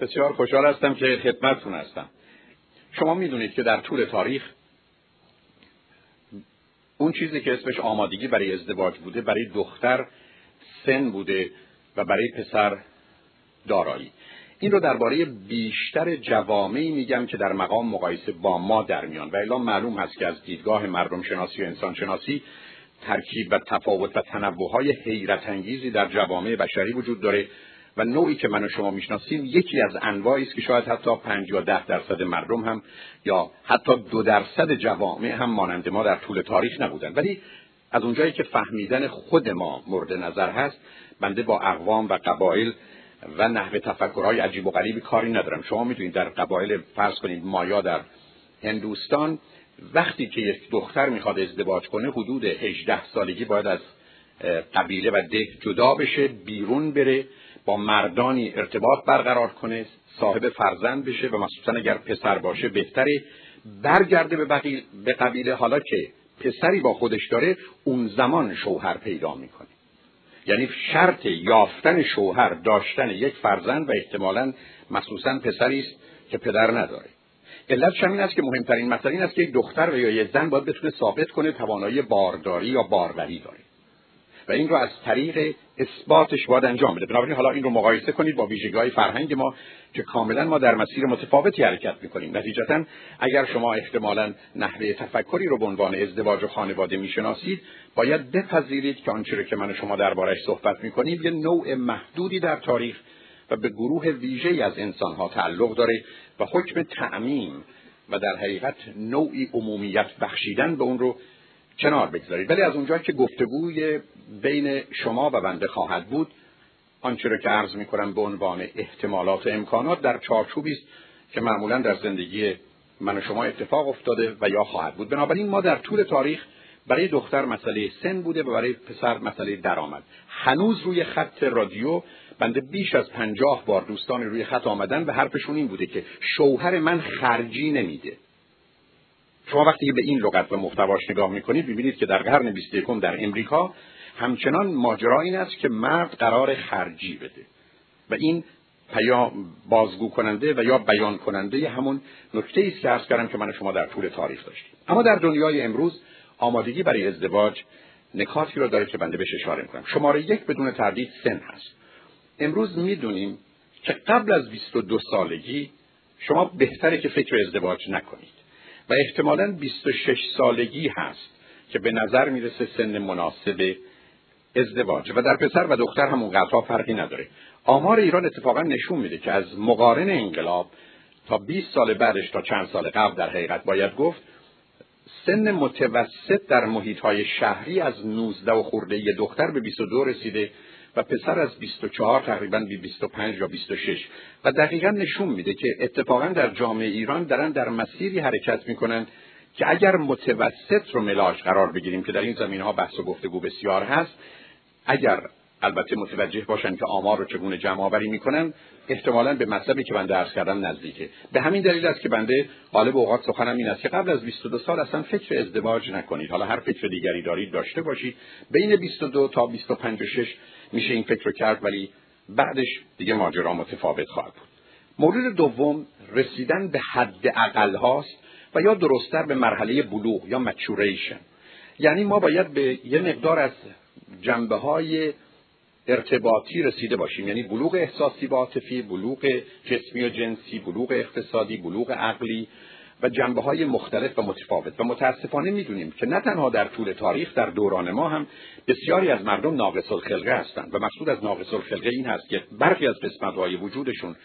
بسیار خوشحال هستم که خدمتتون هستم. شما می‌دونید که در طول تاریخ اون چیزی که اسمش آمادگی برای ازدواج بوده برای دختر سن بوده و برای پسر دارایی. این رو درباره بیشتر جوامعی میگم که در مقام مقایسه با ما در میان. و اعلام معلوم هست که از دیدگاه مردم شناسی و انسان شناسی ترکیب و تفاوت و تنوع های حیرت انگیزی در جوامع بشری وجود داره و نوعی که من و شما می‌شناسیم یکی از انواعی است که شاید حتی پنج یا ده درصد مردم هم یا حتی دو درصد جوامع هم مانند ما در طول تاریخ نبودن. ولی از اونجایی که فهمیدن خود ما مورد نظر هست بنده با اقوام و قبایل و نحوه تفکرهای عجیب و غریبی کاری ندارم. شما می‌دونید در قبایل فرض کنید مایا در هندوستان وقتی که یک دختر می‌خواد ازدواج کنه حدود 18 سالگی باید از قبیله و ده جدا بشه بیرون بره با مردانی ارتباط برقرار کنه صاحب فرزند بشه و مخصوصا اگر پسر باشه بهتره. برگرده به, به قبیله حالا که پسری با خودش داره اون زمان شوهر پیدا می‌کنه. یعنی شرط یافتن شوهر داشتن یک فرزند و احتمالا مخصوصا پسری است که پدر نداره. علت همین است که مهمترین مسئله این است که یک دختر و یا یک زن باید بتونه ثابت کنه توانایی بارداری یا باروری داره. و این رو از طریق اثباتش باید انجام بده. بنابراین حالا این رو مقایسه کنید با ویژگی‌های فرهنگ ما که کاملا ما در مسیر متفاوتی حرکت می‌کنیم. نتیجتا اگر شما احتمالا نحوه تفکری رو به عنوان ازدواج و خانواده می‌شناسید باید بپذیرید که آنچه که من و شما دربارش صحبت می‌کنیم یه نوع محدودی در تاریخ و به گروه ویژه از انسانها تعلق داره و حکم تعمیم و در حقیقت نوعی عمومیت بخشیدن به اون رو کنار بگذارید. ولی از اونجا که گفتگوی بین شما و بنده خواهد بود آنچه را که عرض می کنم به عنوان احتمالات و امکانات در چارچوبی است که معمولا در زندگی من و شما اتفاق افتاده و یا خواهد بود. بنابراین ما در طول تاریخ برای دختر مسئله سن بوده و برای پسر مسئله درآمد. هنوز روی خط رادیو بنده بیش از پنجاه بار دوستان روی خط آمدن و حرفشون این بوده که شوهر من خرجی نمیده. شما وقتی به این لغت و محتواش نگاه می‌کنید ببینید که در قرن 21 در امریکا همچنان ماجرا این است که مرد قرار خرجی بده. و این پیام بازگو کننده و یا بیان کننده همون نکته است که عرض کردم که من شما در طول تاریخ داشتیم. اما در دنیای امروز آمادگی برای ازدواج نکاتی را داره که بنده بهش اشاره می‌کنم. شماره یک بدون تردید سن هست. امروز می‌دونیم که قبل از 22 سالگی شما بهتره که فکر ازدواج نکنید. و احتمالا 26 سالگی هست که به نظر می‌رسه سن مناسب ازدواج. و در پسر و دختر همون قطعا فرقی نداره. آمار ایران اتفاقا نشون میده که از مقارن انقلاب تا 20 سال بعدش تا چند سال قبل در حقیقت باید گفت سن متوسط در محیط شهری از 19 و خورده دختر به 22 رسیده و پسر از 24 تقریبا به 25 یا 26 و دقیقا نشون میده که اتفاقا در جامعه ایران دارن در مسیری حرکت می‌کنن که اگر متوسط رو ملاج قرار بگیریم که در این زمین ها بحث و گفتگو بسیار هست اگر البته متوجه باشن که آمار رو چگونه جمع آوری می‌کنن احتمالا به مطلبی که من درس کردم نزدیکه. به همین دلیل است که بنده غالب اوقات سخنم این است که قبل از 22 سال اصلا فکر ازدواج نکنید. حالا هر فکر دیگری دارید داشته باشید. بین 22 تا 25 و 6 میشه این فکر رو کرد ولی بعدش دیگه ماجرا متفاوت خواهد بود. مورد دوم رسیدن به حد اقل هاست و یا درستتر به مرحله بلوغ یا مچوریشن یعنی ما باید به یه مقدار از جنبه های ارتباطی رسیده باشیم. یعنی بلوغ احساسی و عاطفی بلوغ جسمی و جنسی بلوغ اقتصادی بلوغ عقلی. و جنبه های مختلف و متفاوت. و متاسفانه می‌دونیم که نه تنها در طول تاریخ در دوران ما هم بسیاری از مردم ناقص الخلقه هستند. و مقصود از ناقص الخلقه این هست که برخی از قسمت‌های وجودشون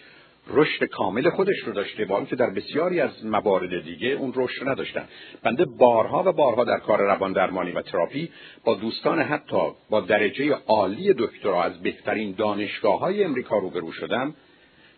رشد کامل خودش رو داشته با اینکه در بسیاری از موارد دیگه اون رشد رو نداشتن. بنده بارها و بارها در کار روان درمانی و تراپی با دوستان حتی با درجه عالی دکترا از بهترین دانشگاه های امریکا روبرو شدم.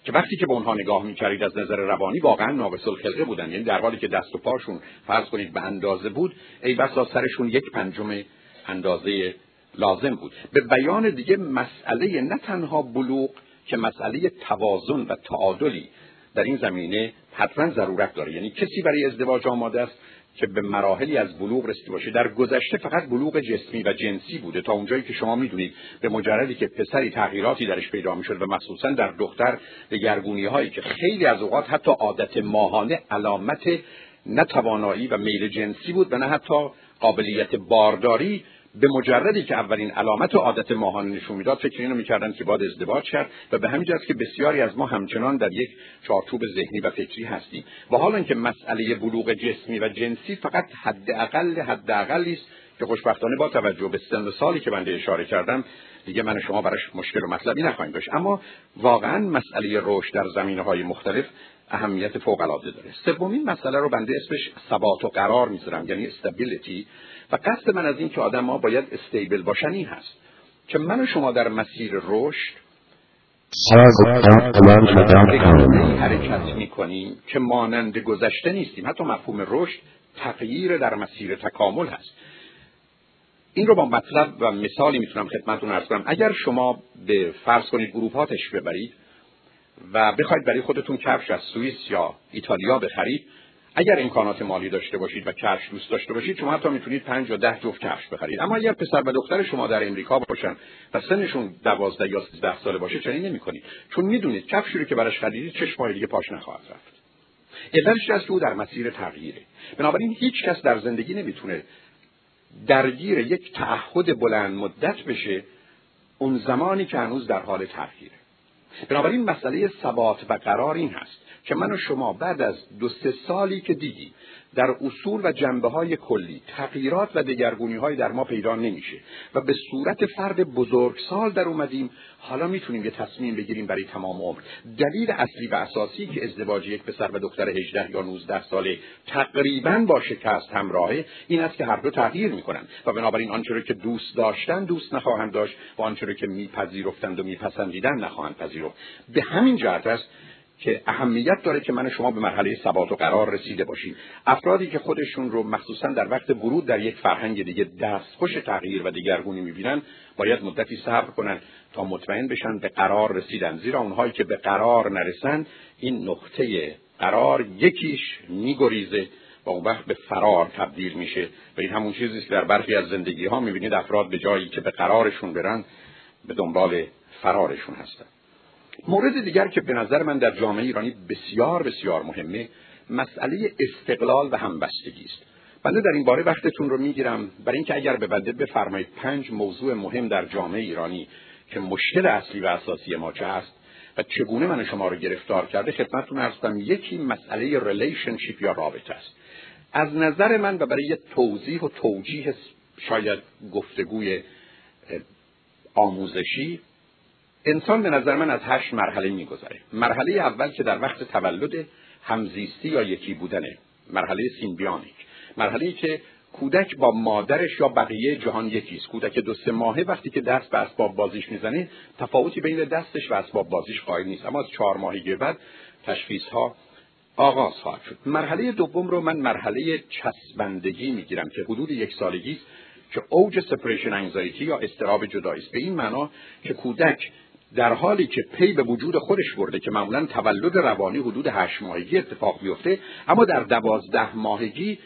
که وقتی که به اونها نگاه می‌کردید از نظر روانی واقعا ناقص الخلقه بودن. یعنی در حالی که دست و پاشون فرض کنید به اندازه بود ای بسا سرشون یک پنجم اندازه لازم بود. به بیان دیگه مسئله نه تنها بلوغ که مسئله توازن و تعادلی در این زمینه حتما ضرورت داره. یعنی کسی برای ازدواج آماده است که به مراحلی از بلوغ رسیده باشه. در گذشته فقط بلوغ جسمی و جنسی بوده. تا اونجایی که شما می‌دونید به مجردی که پسری تغییراتی درش پیدا می‌شد و مخصوصا در دختر دگرگونی هایی که خیلی از اوقات حتی عادت ماهانه علامت نتوانایی و میل جنسی بود و نه حتی قابلیت بارداری به مجردی که اولین علامت و عادت ماهانه نشون می‌داد فکر اینو می‌کردن که باید ازدواج کرد و به همین جهت که بسیاری از ما همچنان در یک چارچوب ذهنی و فکری هستیم. و حالا اینکه مسئله بلوغ جسمی و جنسی فقط حداقل حداقلی است که خوشبختانه با توجه به سن سالی که بنده اشاره کردم دیگه من شما براش مشکل و مطلبی نخواهیم داشت. اما واقعا مسئله رشد در زمینه های مختلف اهمیت فوق العاده داره. سومین مسئله رو بنده اسمش ثبات و قرار می‌ذارم یعنی استابیلیتی و قصد من از این که آدم ها باید استیبل باشن این هست که من و شما در مسیر رشد حرکت می‌کنیم که مانند گذشته نیستیم حتی مفهوم رشد تغییر در مسیر تکامل هست این رو با مطلب و مثالی می‌تونم خدمتتون ارز کنم اگر شما به فرض کنید گروه ببرید و بخواید برای خودتون کفش از سوئیس یا ایتالیا بخرید اگر امکانات مالی داشته باشید و کفش دوست داشته باشید شما حتی می‌تونید پنج یا ده جفت کفش بخرید. اما اگر پسر و دختر شما در امریکا باشن و سنشون دوازده یا سیزده ساله باشه چنین نمی‌کنید. چون می‌دونید کفشی رو که براش خریدید چه ماه دیگه پاش نخواهد رفت. علتش از او در مسیر تغییره. بنابراین هیچ کس در زندگی نمی‌تونه درگیر یک تعهد بلند مدت بشه اون زمانی که هنوز در حال تغییره. بنابراین مسئله ثبات و قرار این هست که من و شما بعد از دو سه سالی که دیدیم در اصول و جنبه های کلی تغییرات و دگرگونی های در ما پیدا نمیشه و به صورت فرد بزرگسال در اومدیم حالا می‌تونیم یه تصمیم بگیریم برای تمام عمر. دلیل اصلی و اساسی که ازدواج یک پسر و دختر 18 یا 19 ساله تقریبا با شکست همراهه این است که هر دو تغییر می‌کنن و بنابراین آنچه که دوست داشتن دوست نخواهند داشت و آنچه که میپذیرفتند و میپسندیدن نخواهند پذیرفت. به همین جهت است که اهمیت داره که من شما به مرحله ثبات و قرار رسیده باشیم. افرادی که خودشون رو مخصوصا در وقت ورود در یک فرهنگ دیگه دستخوش تغییر و دیگرگونی می‌بینن باید مدتی صبر کنن تا مطمئن بشن به قرار رسیدن. زیرا اونهایی که به قرار نرسن این نقطه قرار یکیش میگریزه و اون وقت به فرار تبدیل میشه. و این همون چیزی که در برخی از زندگی ها می‌بینید افراد به جایی که به قرارشون برن به دنبال فرارشون هستن. مورد دیگر که به نظر من در جامعه ایرانی بسیار بسیار مهمه مسئله استقلال و همبستگی است. بنده در این باره وقتتون رو می‌گیرم برای اینکه اگر به بنده بفرمایید پنج موضوع مهم در جامعه ایرانی که مشکل اصلی و اساسی ما چه هست و چگونه من و شما رو گرفتار کرده خدمتتون عرض کنم یکی مسئله relationship یا رابطه است. از نظر من و برای توضیح و توجیه شاید گفتگوی آموزشی انسان به نظر من از هشت مرحله میگذره. مرحله اول که در وقت تولد همزیستی یا یکی بودنه مرحله سیمبیانیک. مرحله که کودک با مادرش یا بقیه جهان یکیست کودک دو سه ماهه وقتی که دست به اسباب بازیش می‌زنه تفاوتی بین دستش و اسباب بازیش قائل نیست. اما از چهار ماهگی بعد تشخیص ها آغاز خواهد شد. مرحله دوم رو من مرحله چسبندگی می‌گیرم که حدود یک سالگی است که اوج سپریشن انگزایتی یا استراب جدایی است. به این معنا که کودک در حالی که پی به وجود خودش برده که معمولا تولد روانی حدود هشت ماهگی اتفاق بیفته اما در دوازده ماهگی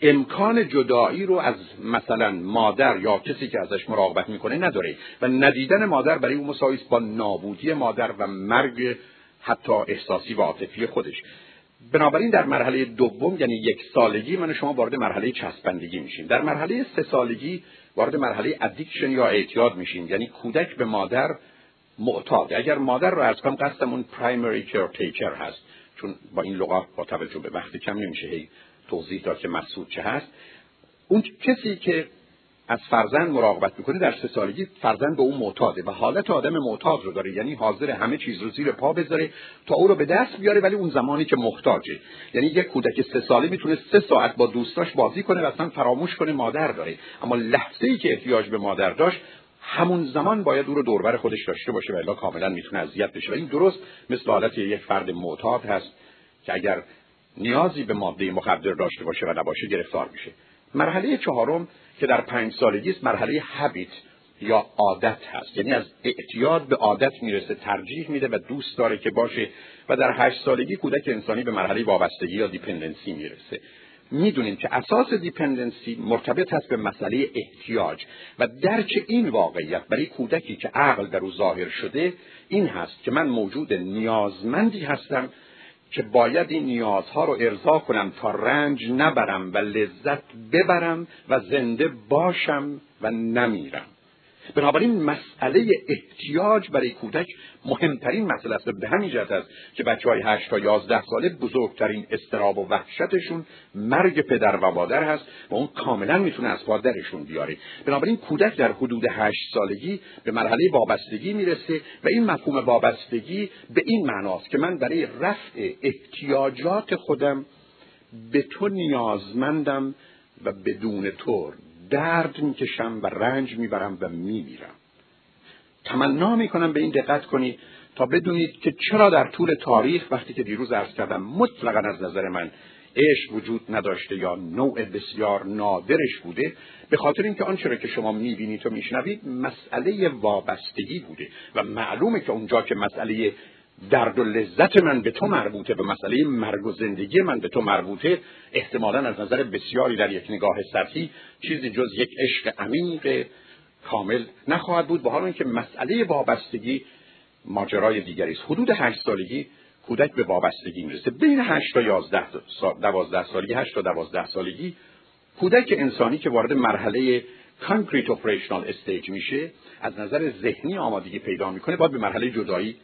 امکان جدایی رو از مثلا مادر یا کسی که ازش مراقبت می‌کنه نداره و ندیدن مادر برای او مساوی با نابودی مادر و مرگ حتی احساسی و عاطفی خودش. بنابراین در مرحله دوم یعنی یک سالگی من شما وارد مرحله چسبندگی میشیم. در مرحله سه سالگی وارد مرحله addiction یا اعتیاد میشیم. یعنی کودک به مادر معتاد. اگر مادر رو عرض کنم قصدمون primary caretaker هست چون با این لغات با توجه به وقتی کم نمیشه هی توضیح داد که مقصود چه هست. اون کسی که از فرزند مراقبت می‌کنه در سه سالگی فرزند به اون معتاده و حالت آدم معتاد رو داره. یعنی حاضر همه چیز رو زیر پا بذاره تا او رو به دست بیاره ولی اون زمانی که محتاجه. یعنی یک کودک سه ساله می‌تونه سه ساعت با دوستاش بازی کنه و اصلا فراموش کنه مادر داره. اما لحظه ای که احتیاج به مادر داشت همون زمان باید او رو دوربر خودش داشته باشه و الا کاملا می‌تونه اذیت بشه. و این درست مثل حالت یک فرد معتاد هست که اگر نیازی به ماده مخدر داشته باشه و نباشه گرفتار میشه. مرحله چهارم که در پنج سالگی است مرحله هابیت یا عادت هست. یعنی از اعتیاد به عادت می‌رسه ترجیح میده و دوست داره که باشه و در هشت سالگی کودک انسانی به مرحله وابستگی یا dependency می‌رسه. می‌دونیم که اساس dependency مرتبط هست به مسئله احتیاج و درک این واقعیت برای کودکی که عقل در او ظاهر شده این هست که من موجود نیازمندی هستم که باید این نیازها رو ارضا کنم تا رنج نبرم و لذت ببرم و زنده باشم و نمیرم. بنابراین مسئله احتیاج برای کودک مهمترین مسئله است. به همین جهت است که بچه های هشت تا یازده ساله بزرگترین استراب و وحشتشون مرگ پدر و مادر هست و اون کاملا می‌تونه از پادرشون بیاره. بنابراین کودک در حدود هشت سالگی به مرحله وابستگی می‌رسه و این مفهوم وابستگی به این معناست که من برای رفع احتیاجات خودم به تو نیازمندم و بدون تو درد می‌کشم و رنج می‌برم و میمیرم. تمنا می‌کنم به این دقت کنید تا بدونید که چرا در طول تاریخ وقتی که دیروز عرض کردم مطلقا از نظر من عشق وجود نداشته یا نوع بسیار نادرش بوده به خاطر اینکه آنچه را که شما می‌بینید و میشنوید مسئله وابستگی بوده و معلومه که اونجا که مسئله درد و لذت من به تو مربوطه به مسئله مرگ و زندگی من به تو مربوطه. احتمالا از نظر بسیاری در یک نگاه سطحی چیزی جز یک عشق عمیق کامل نخواهد بود به حال اینکه مسئله وابستگی ماجرای دیگری است. حدود هشت سالگی کودک به وابستگی می‌رسه. بین هشت تا یازده دوازده سالگی هشت تا دوازده سالگی کودک انسانی که وارد مرحله concrete operational استیج میشه از نظر ذهنی آمادگی پیدا می‌کنه باید به مرحله جدایی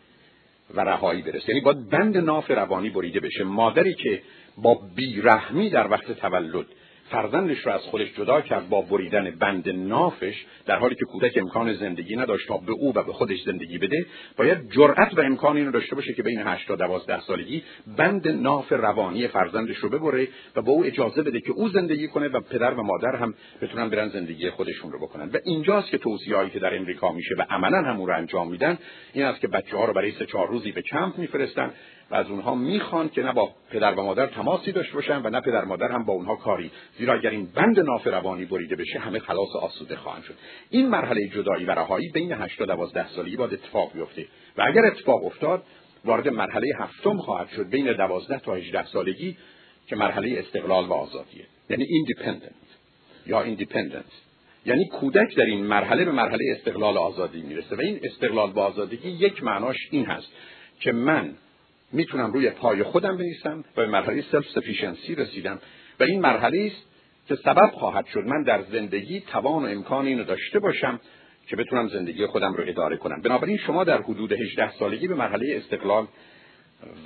و رهایی برسه. یعنی باید بند ناف روانی بریده بشه. مادری که با بیرحمی در وقت تولد فرزندش رو از خودش جدا کرد با بریدن بند نافش در حالی که کودک امکان زندگی نداشت تا به او و به خودش زندگی بده باید جرأت و امکان اینو داشته باشه که بین 8 تا 12 سالگی بند ناف روانی فرزندش رو ببره و با او اجازه بده که او زندگی کنه و پدر و مادر هم بتونن برن زندگی خودشون رو بکنن. و اینجاست که توصیه‌ای که در امریکا میشه و عملا هم رو انجام میدن این است که بچه ها رو برای سه چهار روزی به کمپ میفرستن و از اونها می‌خوان که نه با پدر و مادر تماسی داشته باشن و نه پدر مادر هم با اونها کاری. زیرا اگر این بند ناف روانی بریده بشه همه خلاص آسوده خواهند شد. این مرحله جدایی و رهایی بین 8 تا 12 سالگی باید اتفاق بیفته. و اگر اتفاق افتاد وارد مرحله هفتم خواهد شد بین 12 تا 18 سالگی که مرحله استقلال و آزادیه. یعنی independent یا independent یعنی کودک در این مرحله به مرحله استقلال و آزادی می‌رسه. و این استقلال و آزادگی یک معناش این هست که من می‌تونم روی پای خودم بنویسم و به مرحله self-sufficiency رسیدم. و این مرحله است که سبب خواهد شد من در زندگی توان و امکان اینو داشته باشم که بتونم زندگی خودم رو اداره کنم. بنابراین شما در حدود 18 سالگی به مرحله استقلال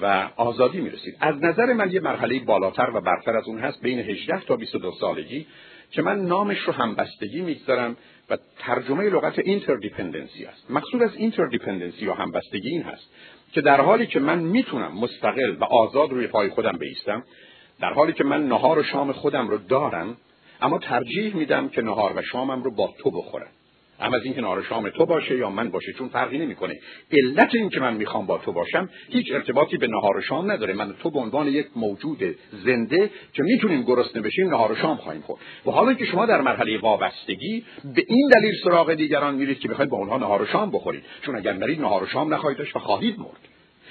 و آزادی می‌رسید. از نظر من یه مرحله بالاتر و برتر از اون هست بین 18 تا 22 سالگی که من نامش رو همبستگی می‌گذارم و ترجمه لغت interdependency است. مقصود از interdependency یا همبستگی این هست. که در حالی که من می‌تونم مستقل و آزاد روی پای خودم بیستم در حالی که من نهار و شام خودم رو دارم اما ترجیح میدم که نهار و شامم رو با تو بخورم. اما از اینکه نهار شام تو باشه یا من باشه چون فرقی نمی‌کنه. علت این که من می‌خوام با تو باشم هیچ ارتباطی به نهار شام نداره. من تو به عنوان یک موجود زنده که می‌تونیم گرسنه بشیم نهار شام خواهیم خورد. و حالا که شما در مرحله وابستگی به این دلیل سراغ دیگران میرید که بخواید با اونها نهار شام بخورید. چون اگر نرید نهار شام نخواهید داشت و خواهید مرد.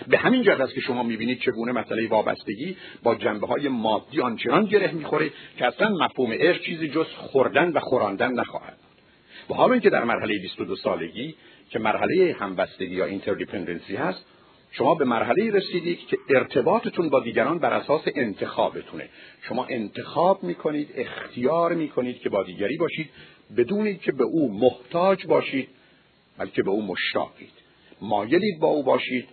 به همین جهت است که شما می‌بینید چگونه مسئله وابستگی با جنبه های مادی آنچنان گره می‌خوره که اصلا مفهوم عشق چیزی جز خوردن و خوراندن نخواهد. و حالا اینکه در مرحله 22 سالگی که مرحله همبستگی یا interdependency هست شما به مرحله رسیدید که ارتباطتون با دیگران بر اساس انتخابتونه. شما انتخاب می‌کنید اختیار می‌کنید که با دیگری باشید بدون اینکه به او محتاج باشید بلکه به او مشتاقید. مایلید با او باشید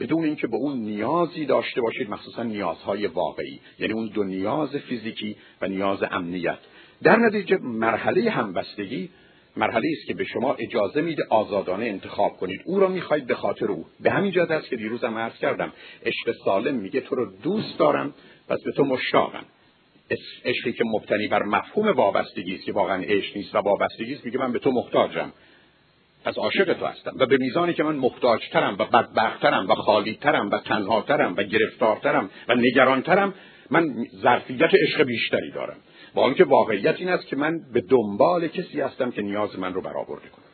بدون اینکه به اون نیازی داشته باشید مخصوصا نیازهای واقعی یعنی اون دو نیاز فیزیکی و نیاز امنیت. در نتیجه مرحله همبستگی مرحله است که به شما اجازه میده آزادانه انتخاب کنید. او را می‌خواید به خاطر او. به همین جهت است که دیروزم عرض کردم عشق سالم میگه تو رو دوست دارم پس به تو مشتاقم. عشقی که مبتنی بر مفهوم وابستگی است که واقعا عشق نیست و وابستگی است میگه من به تو محتاجم. از عاشق تو هستم و به میزانی که من محتاجترم و بدبختترم و خالیترم و تنهاترم و گرفتارترم و نگرانترم من ظرفیت عشق بیشتری دارم. با آنکه واقعیت این است که من به دنبال کسی هستم که نیاز من رو برآورده کنه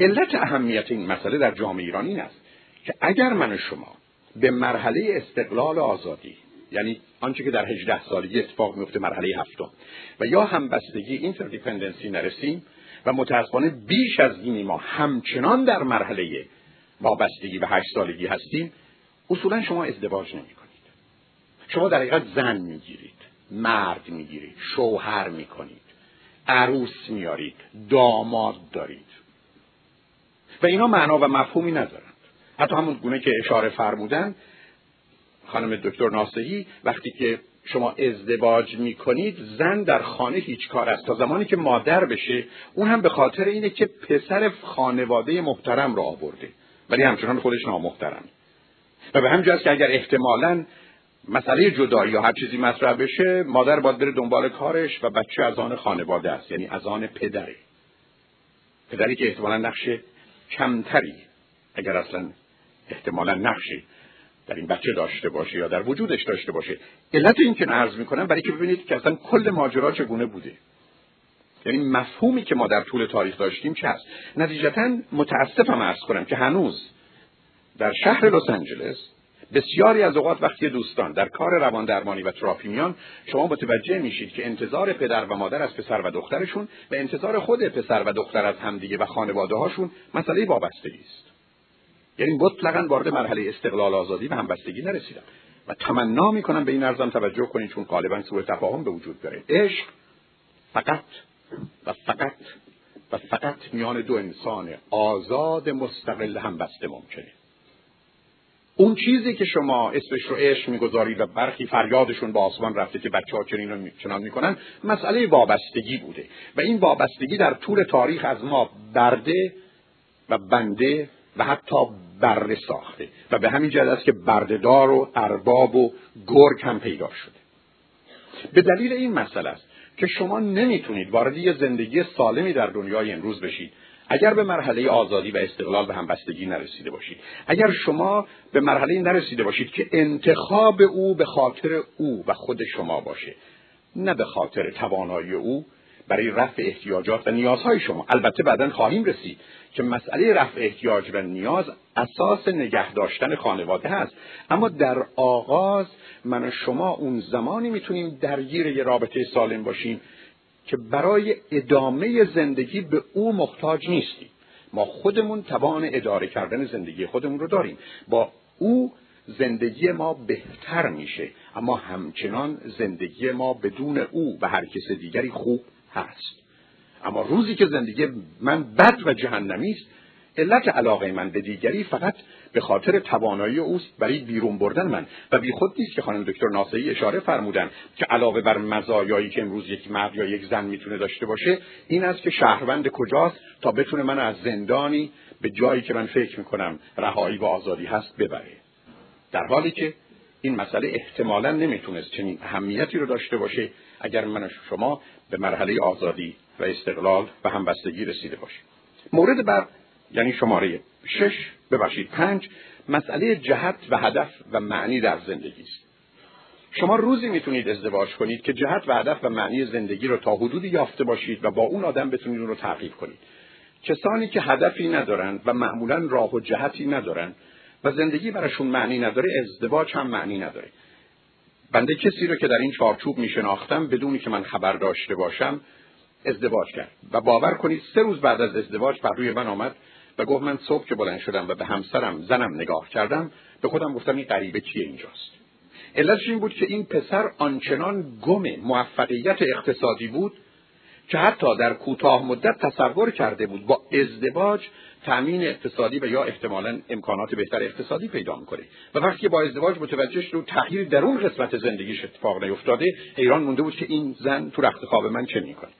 علت اهمیت این مسئله در جامعه ایران این است که اگر من و شما به مرحله استقلال آزادی یعنی آنچه که در 18 سالگی اتفاق میفته مرحله هفتم و یا همبستگی اینتردیپندنسی نرسیم و متاسفانه بیش از این ما همچنان در مرحله وابستگی به هشت سالگی هستیم اصولا شما ازدواج نمی کنید شما در حقیقت زن می‌گیرید. مرد می‌گیرید شوهر می‌کنید عروس میارید داماد دارید. و اینا معنا و مفهومی ندارند. حتی همون گونه که اشاره فرمودن خانم دکتر ناسهی وقتی که شما ازدواج می کنید زن در خانه هیچ کار است. تا زمانی که مادر بشه اون هم به خاطر اینه که پسر خانواده محترم را آورده. ولی همچنان خودش نامحترم. و به همین که اگر احتمالا مسئله جدایی یا هر چیزی مطرح بشه مادر باید بره دنبال کارش و بچه از آن خانواده است یعنی از آن پدره. پدری که احتمالا نقش کمتری اگر اصلا احتمالا نقشی در این بچه داشته باشه یا در وجودش داشته باشه. علت این که عرض می‌کنم برای که ببینید که اصلا کل ماجرا چگونه بوده. یعنی مفهومی که ما در طول تاریخ داشتیم چه هست؟ نتیجتا متاسفم عرض کنم که هنوز در شهر لس آنجلس بسیاری از اوقات وقتی دوستان در کار روان درمانی و تراپی میان شما متوجه میشید که انتظار پدر و مادر از پسر و دخترشون و انتظار خود پسر و دختر از همدیگه و خانواده هاشون مسئله وابستگی است. یعنی مطلقا وارد مرحله استقلال آزادی و همبستگی نرسیدم و تمنا می‌کنم به این ارزم توجه کنید چون غالبا سوء تفاهم به وجود داره. عشق فقط و فقط و فقط میان دو انسان آزاد مستقل همبسته ممکنه. اون چیزی که شما اسمش رو عشق می‌گذارید و برخی فریادشون با آسمان رفته که بچه ها چنین رو چنان می‌کنن مسئله وابستگی بوده. و این وابستگی در طول تاریخ از ما برده و بنده و حتی بره ساخته. و به همین جهت است که بردهدار و ارباب و گرگ هم پیدا شده. به دلیل این مسئله است که شما نمی‌تونید وارد یه زندگی سالمی در دنیای امروز بشید اگر به مرحله آزادی و استقلال به همبستگی نرسیده باشید اگر شما به مرحله نرسیده باشید که انتخاب او به خاطر او و خود شما باشه نه به خاطر توانایی او برای رفع احتیاجات و نیازهای شما. البته بعدا خواهیم رسید که مسئله رفع احتیاج و نیاز اساس نگه داشتن خانواده هست. اما در آغاز من و شما اون زمانی می‌تونیم درگیر یه رابطه سالم باشیم که برای ادامه زندگی به او محتاج نیستیم. ما خودمون توان اداره کردن زندگی خودمون رو داریم. با او زندگی ما بهتر میشه اما همچنان زندگی ما بدون او و هر کس دیگری خوب هست. اما روزی که زندگی من بد و جهنمی است علت علاقه من به دیگری فقط به خاطر توانایی اوست برای بیرون بردن من. و بی خود نیست که خانم دکتر ناصری اشاره فرمودن که علاوه بر مزایایی که امروز یک مرد یا یک زن می‌تونه داشته باشه این است که شهروند کجاست تا بتونه من از زندانی به جایی که من فکر می‌کنم رهایی و آزادی هست ببره. در حالی که این مسئله احتمالا نمی‌تونست چنین اهمیتی رو داشته باشه اگر من شما به مرحله آزادی و استقلال و همبستگی رسیده باشیم. مورد بر یعنی شماره شش ببخشید پنج. مسئله جهت و هدف و معنی در زندگی است. شما روزی می‌تونید ازدواج کنید که جهت و هدف و معنی زندگی رو تا حدودی یافته باشید و با اون آدم بتونید اون رو تعقیب کنید. کسانی که هدفی ندارند و معمولا راه و جهتی ندارند و زندگی براشون معنی نداره ازدواج هم معنی نداره. بنده کسی رو که در این چارچوب میشناختم بدونی که من خبر داشته باشم ازدواج کرد. و باور کنید سه روز بعد از ازدواج بر روی من آمد. و گفت من صبح که بلند شدم و به همسرم زنم نگاه کردم به خودم گفتم این غریبه کیه اینجاست. علتش این بود که این پسر آنچنان گم موفقیت اقتصادی بود که حتی در کوتاه مدت تصور کرده بود با ازدواج تامین اقتصادی و یا احتمالا امکانات بهتر اقتصادی پیدا می‌کنه. و وقتی با ازدواج متوجه شد تغییر در اون قسمت زندگیش اتفاق نیفتاده حیران مونده بود که این زن تو رخت خواب من چه می‌کنه.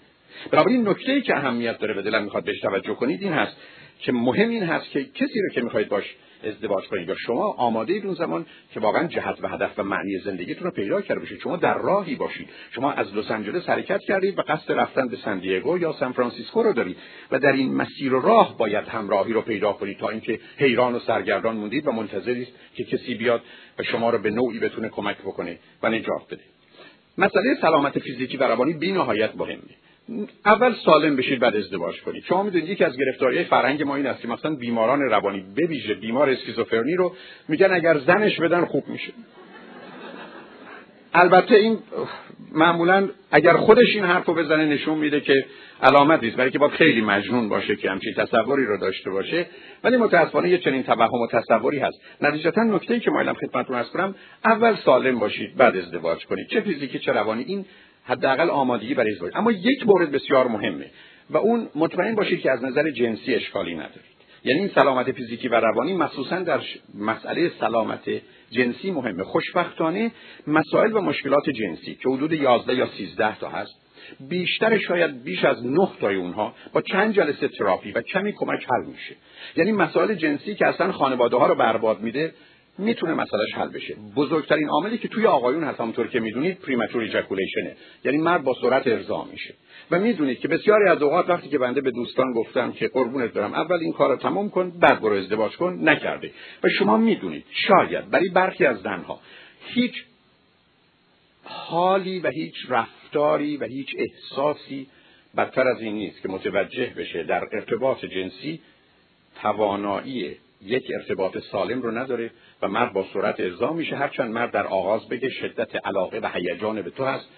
بنابراین نکته ای که اهمیت داره و دلم می‌خواد بهش توجه کنید این هست که مهم این هست که کسی رو که می‌خواید باش ازدواج کنید یا شما آماده اید اون زمان که واقعا جهت و هدف و معنی زندگیتون رو پیدا کرده باشید. شما در راهی باشید. شما از لس آنجلس حرکت کردید و قصد رفتن به سن دیگو یا سان فرانسیسکو رو دارید و در این مسیر و راه باید همراهی رو پیدا کنید تا اینکه حیران و سرگردان موندید و منتظرید که کسی بیاد و شما رو به نوعی بتونه کمک بکنه و نجات بده. مسئله سلامت فیزیکی و روانی بی نهایت مهمه. اول سالم بشید بعد ازدواج کنید. شما می‌دونید یکی از گرفتاری فرهنگ ما این است که مثلا بیماران روانی بویژه بیمار اسکیزوفرنی رو میگن اگر زنش بدن خوب میشه. البته این معمولا اگر خودش این حرف رو بزنه نشون میده که علامت نیست برای که باید خیلی مجنون باشه که همچین تصوری رو داشته باشه. ولی متاسفانه یه چنین توهم و تصوری هست. نتیجتا نکته که مایلم خدمتتون عرض کنم اول سالم باشید بعد ازدواج کنید. چه فیزیکی چه روانی این حداقل آمادگی برای ازدواج اما یک مورد بسیار مهمه و اون مطمئن باشید که از نظر جنسی اشکالی ندارید. یعنی این سلامت فیزیکی و روانی مخصوصا در مسئله سلامت جنسی مهمه. خوشبختانه مسائل و مشکلات جنسی که حدود 11 یا 13 تا هست بیشتر شاید بیش از نه تای اونها با چند جلسه تراپی و کمی کمک حل میشه. یعنی مسائل جنسی که اصلا خانواده ها رو برباد میده می‌تونه مسئلهش حل بشه. بزرگترین عاملی که توی آقایون هست همونطور که می‌دونید پریمچور ایجاکولیشنه یعنی مرد با سرعت ارضا میشه. و می‌دونید که بسیاری از اوقات وقتی که بنده به دوستان گفتم که قربونت دارم اول این کار رو تمام کن بعد برو ازدواج کن نکرده و شما می‌دونید شاید برای برخی از زنها هیچ حالی و هیچ رفتاری و هیچ احساسی بدتر از این نیست که متوجه بشه در ارتباط جنسی توانایی یک ارتباط سالم رو نداره و مرد با سرعت ارضا میشه. هرچند مرد در آغاز بگه شدت علاقه و هیجان به تو هست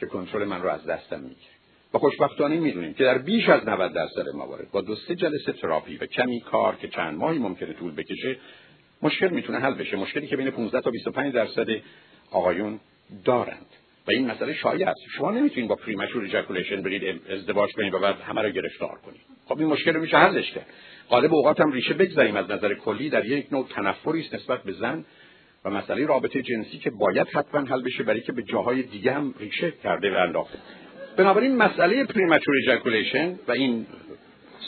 که کنترل من رو از دستم می‌گیره. و خوشبختانه می‌دونیم که در بیش از 90 درصد موارد با دو سه جلسه تراپی و کمی کار که چند ماهی ممکنه طول بکشه مشکل می‌تونه حل بشه. مشکلی که بین 15 تا 25 درصد آقایون دارند. و این مسئله شایع است. شما نمی‌تونید با premature ejaculation برید ازدواج کنید و بعد همه رو گرفتار کنید. خب این مشکل رو میشه حلش کرد. غالب اوقات هم ریشه بگذاریم از نظر کلی در یک نوع تنفری است نسبت به زن و مسئله رابطه جنسی که باید حتما حل بشه برای که به جاهای دیگه هم ریشه کرده و انداخته. بنابراین مسئله premature ejaculation و این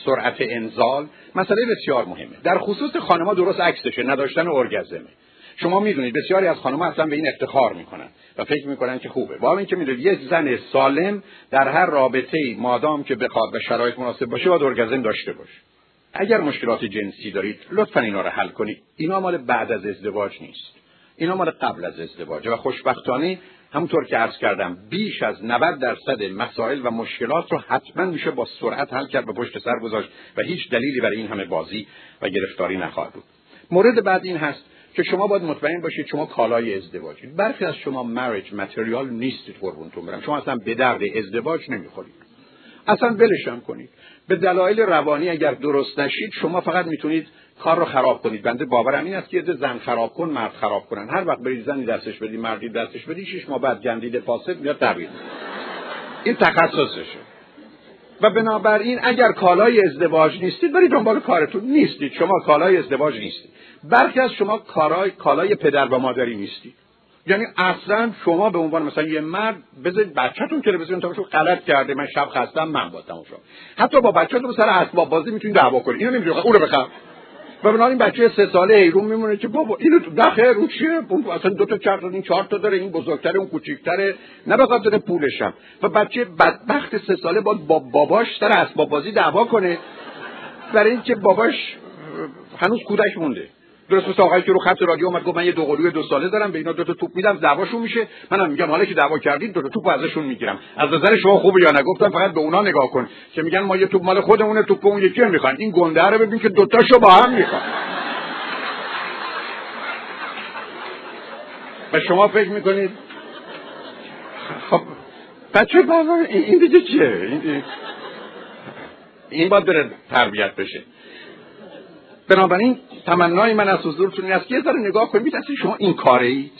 سرعت انزال مسئله بسیار مهمه. در خصوص خانمها درست عکسشه نداشتن ارگزمه. شما می‌دونید بسیاری از خانمها اصلا به این افتخار می‌کنن و فکر می‌کنن که خوبه. با اینکه می‌دونید یک زن سالم در هر رابطه مادام که بخواد و شرایط مناسب باشه باید ارگزم داشته باشه. اگر مشکلات جنسی دارید لطفا اینا رو حل کنید. اینا مال بعد از ازدواج نیست. اینا مال قبل از ازدواج. و خوشبختانه همونطور که عرض کردم بیش از 90 درصد مسائل و مشکلات رو حتما میشه با سرعت حل کرد و پشت سر گذاشت و هیچ دلیلی برای این همه بازی و گرفتاری نخواهد بود. مورد بعد این هست که شما باید مطمئن باشید شما کالای ازدواجید. برخی از شما مریج متریال نیستید قربونتون برم. شما اصلا به درد ازدواج نمی‌خورید. اصلا ولشم کنید. به دلایل روانی اگر درست نشید شما فقط می‌تونید کار رو خراب کنید. بنده باورم این است که زن خراب کن مرد خراب کنن. هر وقت برید زنی دستش بدی مردی دستش بدی شش ماه بعد گندید فاسد میاد تغییر این تخصصشه. و بنابراین اگر کالای ازدواج نیستید برید دنبال کارتون. نیستید. شما کالای ازدواج نیستید. برخی از شما کارای کالای پدر و مادری نیستید. یعنی اصلا شما به عنوان مثلا یه مرد بذارید بچه‌تون تلویزیون تماشا غلط کرده من شب خستم من با تماشا حتی با بچه‌تون سر اسباب بازی می‌تونید دعوا کنید. اینو نمی‌دونید اون رو بخر و بنابراین بچه سه ساله ایرون میمونه که بابا اینو تو نخیر اون چیه؟ اصلا دو تا چهار این چهار تا داره این بزرگتره اون کوچیک‌تره. نه به خاطر پولشم. و بچه بدبخت سه ساله با باباش سر اسباب بازی دعوا کنه. برای اینکه باباش هنوز کودک مونده. درست مثل آقایی که رو خط رادیو اومد گفت من یه دوقلوی دو ساله دارم به اینا دو تا توپ میدم دعواشون میشه. منم میگم حالا که دعوا کردید دو تا توپ ازشون می‌گیرم. از نظر شما خوبه یا نه؟ گفتم فقط به اونا نگاه کن. که میگن ما یه توپ مال خودمونه توپ اون یکی می‌خوان. این گنده رو ببین که دوتاشو با هم می‌خوان. و شما فکر می‌کنید؟ خب. بچه بابا این دیگه چیه؟ این, این باید بره تربیت بشه. بنابراین تمنای من از حضورتون این است. که یه ذره نگاه کنید اصلا شما این کاره اید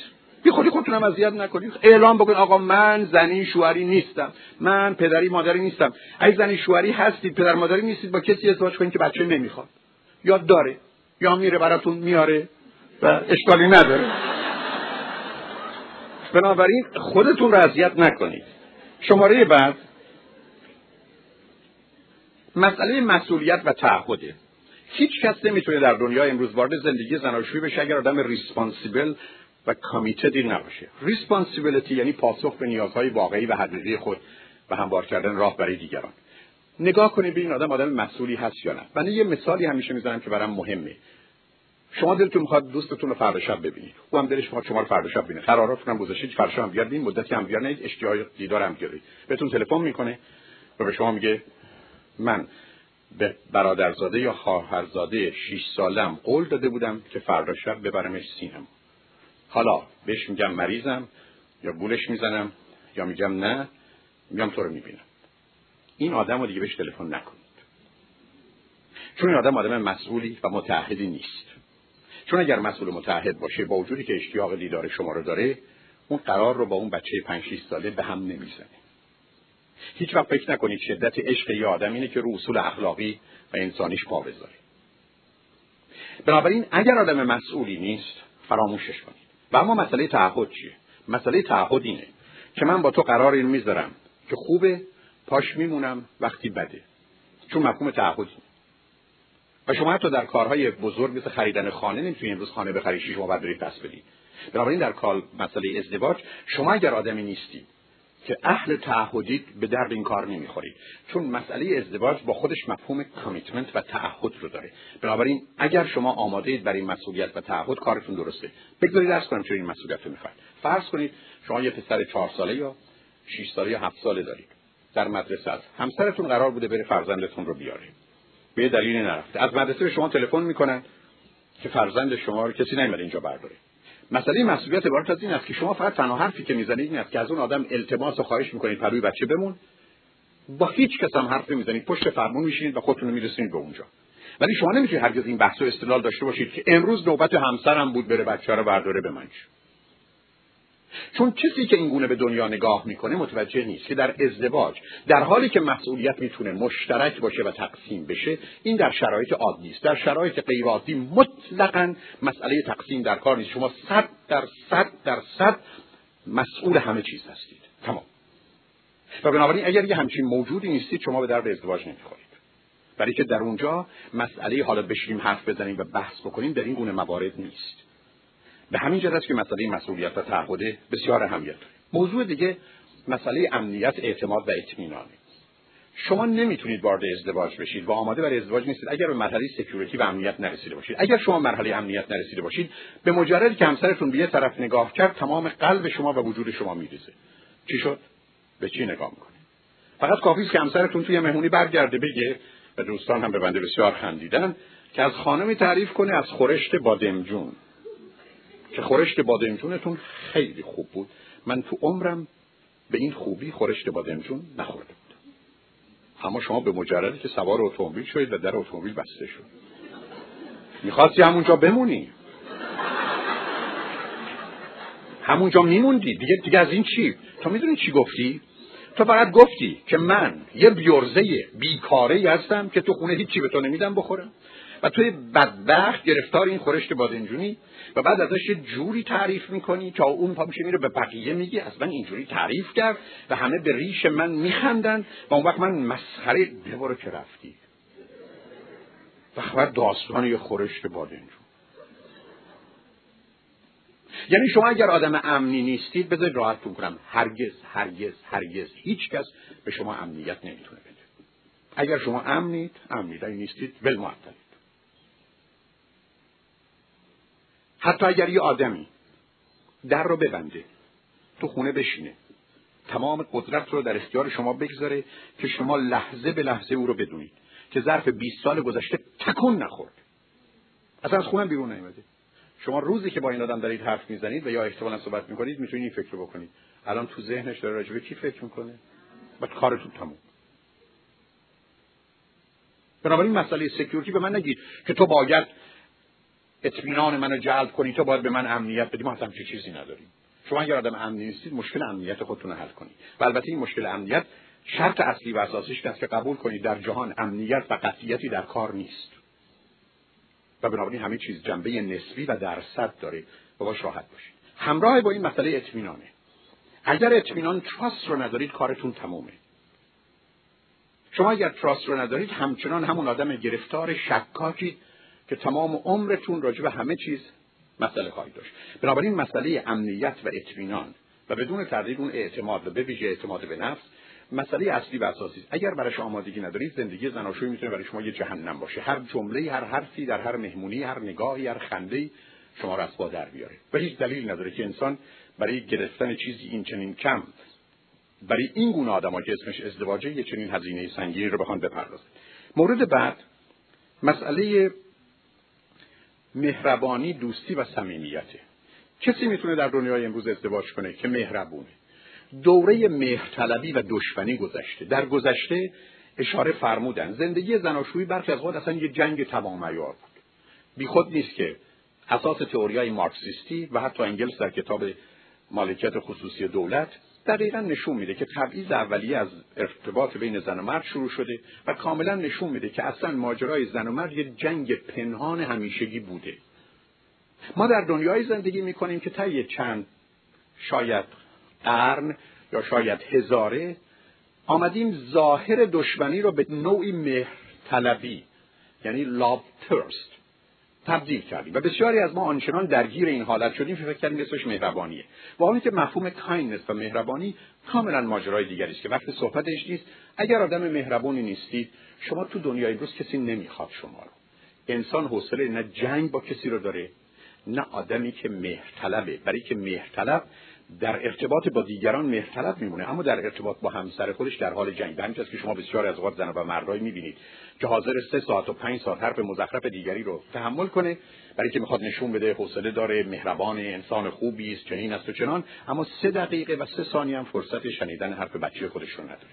بی خودی خودتونم اذیت نکنید. اعلام بکن آقا من زنی شوهری نیستم. من پدری مادری نیستم. اگه زنی شوهری هستید پدر مادری نیستید با کسی ازدواج کنید که بچه نمی‌خواد. یا داره. یا میره براتون میاره و اشکالی نداره. بنابراین خودتون اذیت نکنید. شماره بعد. مسئله مسئولیت و تعهده. هیچ کس نمی‌تونه در دنیا امروز وارد زندگی زناشویی بشه اگر آدم responsible و committed ی نباشه. responsibility یعنی پاسخ به نیازهای واقعی و حقیقی خود و هموار کردن راه برای دیگران. نگاه کنید ببین آدم آدم مسئولی هست یا نه. من یه مثالی همیشه می‌زنم که برام مهمه. شما دلتون می‌خواد دوستتون رو فردا شب ببینید. او هم دلش می‌خواد شما رو فردا شب ببینه. قراراتون هم گذاشتید فردا شب بیاد ببین مدتی هم بیاد. اشتیاق دیدار هم بهتون تلفن می‌کنه و به شما میگه من به برادرزاده یا خواهرزاده شیش سالم قول داده بودم که فردا شب ببرمش سینما. حالا بهش میگم مریضم یا گولش می‌زنم یا میگم نه میگم تو رو می‌بینم. این آدم رو دیگه بهش تلفن نکنید. چون این آدم آدم مسئولی و متعهدی نیست. چون اگر مسئول متعهد باشه با وجودی که اشتیاق دیدار شما رو داره اون قرار رو با اون بچه 5 6 ساله به هم نمی‌زنه. هیچ وقت فکر نکنید شدت عشق یه آدم اینه که رو اصول اخلاقی و انسانیش پا بذاره. بنابراین اگر آدم مسئولی نیست فراموشش کنید. و اما مسئله تعهد چیه؟ مسئله تعهد اینه که من با تو قرار این می‌ذارم که خوبه پاش میمونم وقتی بده. چون مفهوم تعهد و شما حتی در کارهای بزرگ مثل خریدن خانه نمی‌تونید امروز خانه بخرید شما بعد برید پس بدید بنابراین در کال مسئله ازدواج شما اگر آدمی نیستید که اهل تعهدید به درد این کار نمی‌خورید چون مسئله ازدواج با خودش مفهوم کامیتمنت و تعهد رو داره. بنابراین اگر شما آماده اید برای مسئولیت و تعهد کارتون درسته. بگذارید درس کنم چون این مسئولیت رو می‌خواید. فرض کنید شما یه پسر چهار ساله یا 6 ساله یا هفت ساله دارید در مدرسه است. همسرتون قرار بوده بره فرزندتون رو بیاره. به دلیلی نرفته. از مدرسه به شما تلفن می‌کنن که فرزند شما رو کسی نمیاد اینجا برداره. مسئله مسئولیت عبارت از این است که شما فقط تنها حرفی که می‌زنید این است که از اون آدم التماس و خواهش می‌کنید پروی بچه بمون. با هیچ کس هم حرف نمی‌زنید. پشت فرمون میشینید و خودتون رو میرسونید به اونجا. ولی شما نمی‌تونید هرگز این بحث و استدلال داشته باشید که امروز نوبت همسرم بود بره بچه رو برداره به چون کسی که این گونه به دنیا نگاه می‌کنه متوجه نیست که در ازدواج در حالی که مسئولیت می‌تونه مشترک باشه و تقسیم بشه این در شرایط عادی است در شرایط غیر عادی مطلقا مسئله تقسیم در کار نیست. شما صد در صد در صد مسئول همه چیز هستید. تمام. و بنابراین اگر یه همچین موجودی نیستید شما به درد ازدواج نمی‌خورید. برای که در اونجا مسئله حالا بشیم حرف بزنیم و بحث بکنیم در این گونه موارد نیست. به همین جهت که مسئله مسئولیت و تعهد بسیار اهمیت موضوع دیگه مسئله امنیت اعتماد و اطمینان شما نمی‌تونید وارد ازدواج بشید. و آماده برای ازدواج نیستید. اگر به مرحله سکیوریتی و امنیت نرسیده باشید. اگر شما مرحله امنیت نرسیده باشید به مجردی که همسرتون به یه طرف نگاه کرد تمام قلب شما و وجود شما میریزه. چی شد؟ به چی نگاه می‌کنید فقط کافی که همسرتون توی مهمونی برگرده بگه و دوستان هم به بنده بسیار خندیدن که از خانمی تعریف کنه از خورشت بادمجون که خورشت بادمجونتون خیلی خوب بود. من تو عمرم به این خوبی خورشت بادمجون نخورده بود اما شما به مجردی که سوار اتومبیل شدید و در اتومبیل بسته شد. می‌خواستی همونجا بمونی؟ همونجا میموندی. دیگه دیگه از این چی؟ تو می‌دونی چی گفتی؟ تو فقط گفتی که من یه بیورزه بیکاره هستم که تو خونه هیچی به تو نمیدم بخورم. و توی بدبخت گرفتار این خورشت بادنجونی و بعد ازش یه جوری تعریف می‌کنی که اون پا میشه میره به بقیه میگی از من اینجوری تعریف کرد و همه به ریش من میخندن و اون وقت من مسخره ببارو که رفتی. و خبر داستان یه خورشت بادنجون. یعنی شما اگر آدم امنی نیستید بذارید راحتتون کنم. هرگز هرگز هرگز هیچ کس به شما امنیت نمی‌تونه بده. اگر شما امنید امنید نیستید ول حتی اگر یه آدمی در رو ببنده تو خونه بشینه تمام قدرت رو در اختیار شما بگذاره که شما لحظه به لحظه او رو بدونید که ظرف 20 سال گذشته تکون نخورد. اصلا از خونم بیرون نیومده. شما روزی که با این آدم دارید حرف می‌زنید و یا احتمالا صحبت می‌کنید می‌تونید این فکر رو بکنید. الان تو ذهنش داره راجبه کی فکر می‌کنه؟ بعد کارتون تموم. بنابراین مسئله سکیوریتی به من نگید که تو باید اطمینان منو جلب کنی تو باید به من امنیت بدی. ما چه چیزی نداریم. شما اگر آدم امنی نیستید مشکل امنیت خودتون رو حل کنید. و البته این مشکل امنیت شرط اصلی و اساسیش است که قبول کنید در جهان امنیت و قطعیتی در کار نیست. و بنابراین همه چیز جنبه نسبی و درصد داره. و باش راحت باشید. همراه با این مسئله اطمینانه. اگر اطمینان تراست رو ندارید کارتون تمومه. شما اگر تراست رو ندارید همچنان همون آدم گرفتار شکاکی که تمام عمرتون راجع به همه چیز مسئله خواهید داشت. بنابراین مسئله امنیت و اطمینان و بدون تردید اون اعتماد و به ویژه اعتماد به نفس مسئله اصلی و اساسی است. اگر برای شما آمادگی ندارید زندگی زناشویی می‌تونه برای شما یه جهنم باشه. هر جمله هر حرفی در هر مهمونی هر نگاهی هر خنده شما را از در بیاره و هیچ دلیل نداره که انسان برای گرفتن چیزی این چنین کم برای این گونه آدم‌ها که اسمش ازدواجه یه چنین هزینه سنگینی رو بخوان بپردازه. مورد بعد مسئله مهربانی دوستی و صمیمیته. کسی می‌تونه در دنیای امروز ازدواج کنه که مهربونه. دوره مهرطلبی و دشمنی گذشته. در گذشته اشاره فرمودن زندگی زناشویی برخی از وقت اصلا یه جنگ تمام عیار بود بیخود نیست که اساس تئوریای مارکسیستی و حتی انگلس در کتاب مالکیت خصوصی دولت دقیقا نشون میده که تبعیض اولیه از ارتباط بین زن و مرد شروع شده و کاملا نشون میده که اصلا ماجرای زن و مرد یه جنگ پنهان همیشگی بوده. ما در دنیای زندگی می‌کنیم که طی چند شاید قرن یا شاید هزاره آمدیم ظاهر دشمنی رو به نوعی مهرطلبی یعنی لاو ترست تبدیل کردیم. و بسیاری از ما آنچنان درگیر این حالت شدیم فکر کردیم اسمش مهربانیه. واقعا که مفهوم کایندنس و مهربانی کاملا ماجرای دیگری است که وقت صحبتش نیست. اگر آدم مهربانی نیستید شما تو دنیای امروز کسی نمی‌خواد شما رو. انسان حوصله نه جنگ با کسی رو داره نه آدمی که مهرطلبه. برای که مهرطلب در ارتباط با دیگران مهرطلب میمونه اما در ارتباط با همسر خودش در حال جنگ. به که شما بسیار از اوقات زن و مردایی می‌بینید که حاضر سه ساعت و پنج ساعت حرف مزخرف دیگری رو تحمل کنه برای که می‌خواد نشون بده حوصله داره مهربان انسان خوبی است چنین است و چنان اما سه دقیقه و سه ثانیه هم فرصت شنیدن حرف بچه خودش رو نداره.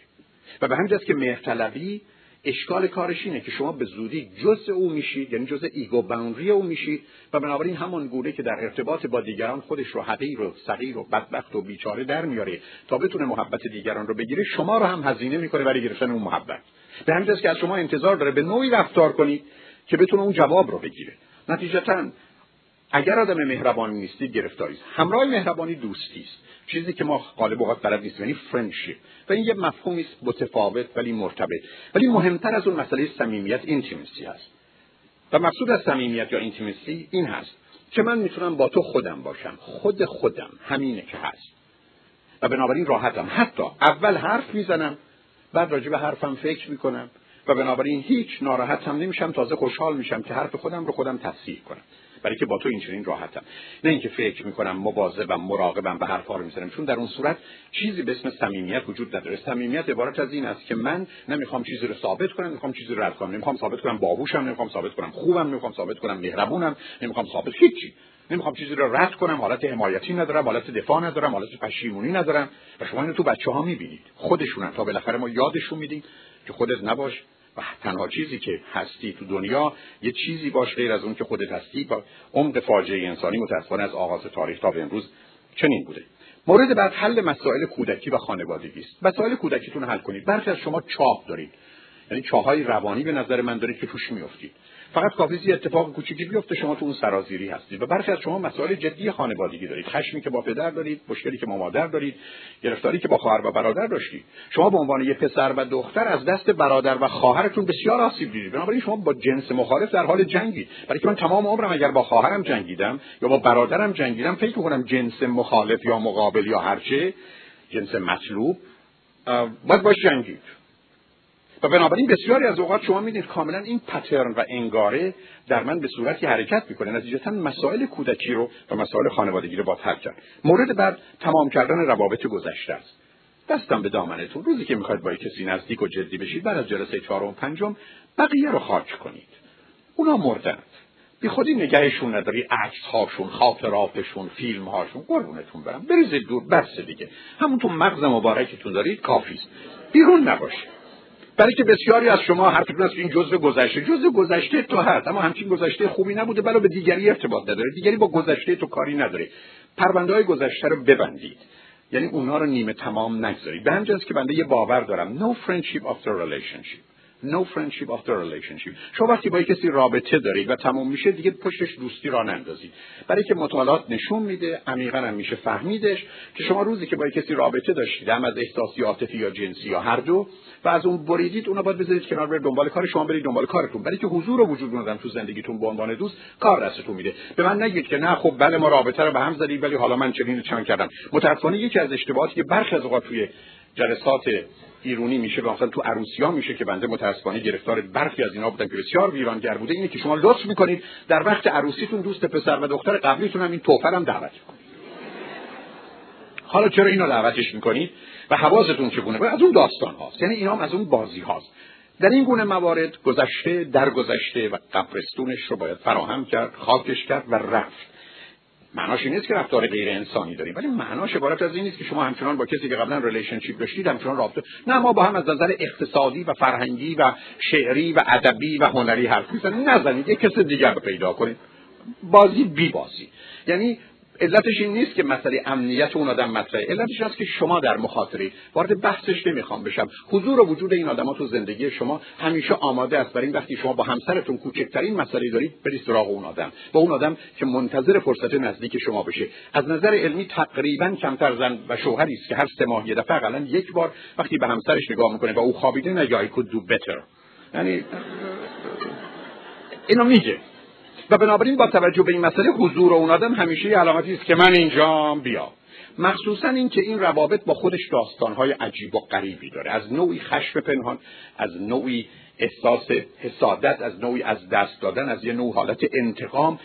و به همین که مهرطلبی اشکال کارش اینه که شما به زودی جز او میشید یعنی جز ایگو باوندری او میشید و بنابراین همان گونه که در ارتباط با دیگران خودش رو حقیر و صغیر و بدبخت و بیچاره در میاره تا بتونه محبت دیگران رو بگیره شما رو هم هزینه می‌کنه برای گرفتن اون محبت. به همین که از شما انتظار داره به نوعی رفتار کنید که بتونه اون جواب رو بگیره. نتیجتا اگر آدم مهربانی نیستی گرفتاری است همراه مهربانی دوستی است. چیزی که ما غالب اوقات بلد نیست یعنی friendship و این یه مفهومی است متفاوت ولی مرتبط. ولی مهمتر از اون مسئله صمیمیت intimacy هست. و مقصود از صمیمیت یا intimacy این هست که من می‌تونم با تو خودم باشم. خود خودم. همینه که هست. و بنابراین راحتم. حتی اول حرف می‌زنم بعد راجع به حرفم فکر می‌کنم و بنابراین هیچ ناراحتم نمیشم تازه خوشحال میشم که حرف خودم رو خودم تصحیح کنم. برای که با تو این چنین راحتم. نه اینکه فکر می‌کنم مواظبم مراقبم به حرفا رو می‌زنم. چون در اون صورت چیزی به اسم صمیمیت وجود نداره. صمیمیت عبارت از این است که من نمی‌خوام چیزی رو ثابت کنم می‌خوام چیزی رو رد کنم. نمی‌خوام ثابت کنم باهوشم نمی‌خوام ثابت کنم خوبم نمی‌خوام ثابت کنم مهربونم نمی‌خوام ثابت هیچی. نمی‌خوام چیزی رو رد کنم حالت حمایتی ندارم حالت دفاع ندارم حالت پشیمونی ندارم. و شما اینو تو بچه ها می‌بینید. خودشونن. تا بالاخره ما یادشون میدیم که خودت نباش. و تنها چیزی که هستی تو دنیا یه چیزی باش غیر از اون که خودت هستی با عمق فاجعه انسانی متاسفانه از آغاز تاریخ تا به امروز چنین بوده. مورد بعد حل مسائل کودکی و خانوادگی است. مسائل کودکیتون حل کنید. برخی از شما چاه دارید. یعنی چاهای روانی به نظر من دارید که توش میافتید. فقط کافی یه اتفاق کوچیکی بیفته شما تو اون سرازیری هستید و برخی از شما مسائل جدی خانوادگی دارید. خشمی که با پدر دارید مشکلی که با مادر دارید گرفتاری که با خواهر و برادر داشتید. شما به عنوان یه پسر و دختر از دست برادر و خواهرتون بسیار آسیب دیدید. بنابراین شما با جنس مخالف در حال جنگی برای که من تمام عمرم اگر با خواهرم جنگیدم یا با برادرم جنگیدم فکر می‌کنم جنس مخالف یا مقابل یا هرچه جنس مطلوب باید باش جنگید. و بنابراین بسیاری از اوقات شما می‌دید کاملا این پترن و انگاره در من به صورتی حرکت می‌کنه. نتیجتا مسائل کودکی رو و مسائل خانوادگی رو با حل کرد. مورد بعد تمام کردن روابط گذشته است. دستم به دامنتون. روزی که می‌خواید با کسی نزدیک و جدی بشید بعد از جلسه چهارم پنجم بقیه رو خاک کنید. اونا مردن. بی خودی نگهشون نداری عکس هاشون خاطراتشون فیلم هاشون قربونتون برم. بریزید دور بس دیگه. همون تو مغز مبارکتون دارید کافیست بیرون نباشه برای که بسیاری از شما حرفتون است این جزء گذشته. جزء گذشته تو هست اما همچین گذشته خوبی نبوده بلا به دیگری ارتباط نداره. دیگری با گذشته تو کاری نداره. پرونده های گذشته رو ببندید. یعنی اونها رو نیمه تمام نگذارید. به همجاست که بنده یه باور دارم. No friendship after relationship. No friendship after relationship. شما وقتی با کسی رابطه دارید و تمام میشه دیگه پشتش دوستی را نندازید. برای که مطالعات نشون میده عمیقا هم میشه فهمیدش که شما روزی که با کسی رابطه داشتید هم از احساسی عاطفی یا جنسی یا هر دو و از اون بریدید اونو باید بذارید کنار برید دنبال کار شما برید دنبال کارتون. برای که حضور و وجود اون تو زندگیتون به عنوان دوست کار دستتون میده. به من نگید که نه خب بله ما رابطه رو به هم زدیم ولی حالا من چنین چند کردم. متاسفانه یکی از اشتباهاتی که برخی از اوقات توی جلسات ایرونی میشه مثلا تو عروسیا میشه که بنده متاسفانه گرفتار برخی از اینا بودم که بسیار ویرانگر بوده. اینه که شما لطف می‌کنید در وقت عروسیتون دوست پسر و دختر قبلیتون هم این توفر هم دعوت کنید. حالا چرا اینو دعوتش می‌کنید و حواستون چگونه؟ از اون داستان هاست. یعنی اینا هم از اون بازی هاست. در این گونه موارد گذشته در گذشته و قبرستونش رو باید فراهم کرد خاکش کرد و رفت. معناش این نیست که رفتار غیر انسانی داریم ولی معناش عبارت از این نیست که شما همچنان با کسی که قبلا relationship داشتید همچنان رابطه نه ما با هم از نظر اقتصادی و فرهنگی و شعری و ادبی و هنری حرف می‌زنیم. نزنید یک کس دیگر رو پیدا کنید. بازی بی بازی یعنی علتش این نیست که مسئله امنیت اون آدم مطرحه. علتش است که شما در مخاطره وارد بحثش نمی‌خوام بشم. حضور و وجود این آدما تو زندگی شما همیشه آماده است. برای این وقتی شما با همسرتون کوچکترین مسئله دارید برید سراغ اون آدم. با اون آدم که منتظر فرصت نزدیک شما بشه. از نظر علمی تقریبا کمتر زن و شوهری است که هر سه ماه یه دفعه اقلا یک بار وقتی به همسرش نگاه می‌کنه و او خوابیده نه could do better. یعنی اینو میگه. و بنابراین با توجه به این مسئله حضور اون آدم همیشه یه علامتی است که من اینجام بیا. مخصوصا این که این روابط با خودش داستانهای عجیب و غریبی داره. از نوعی خشم پنهان از نوعی احساس حسادت از نوعی از دست دادن از یه نوع حالت انتقام.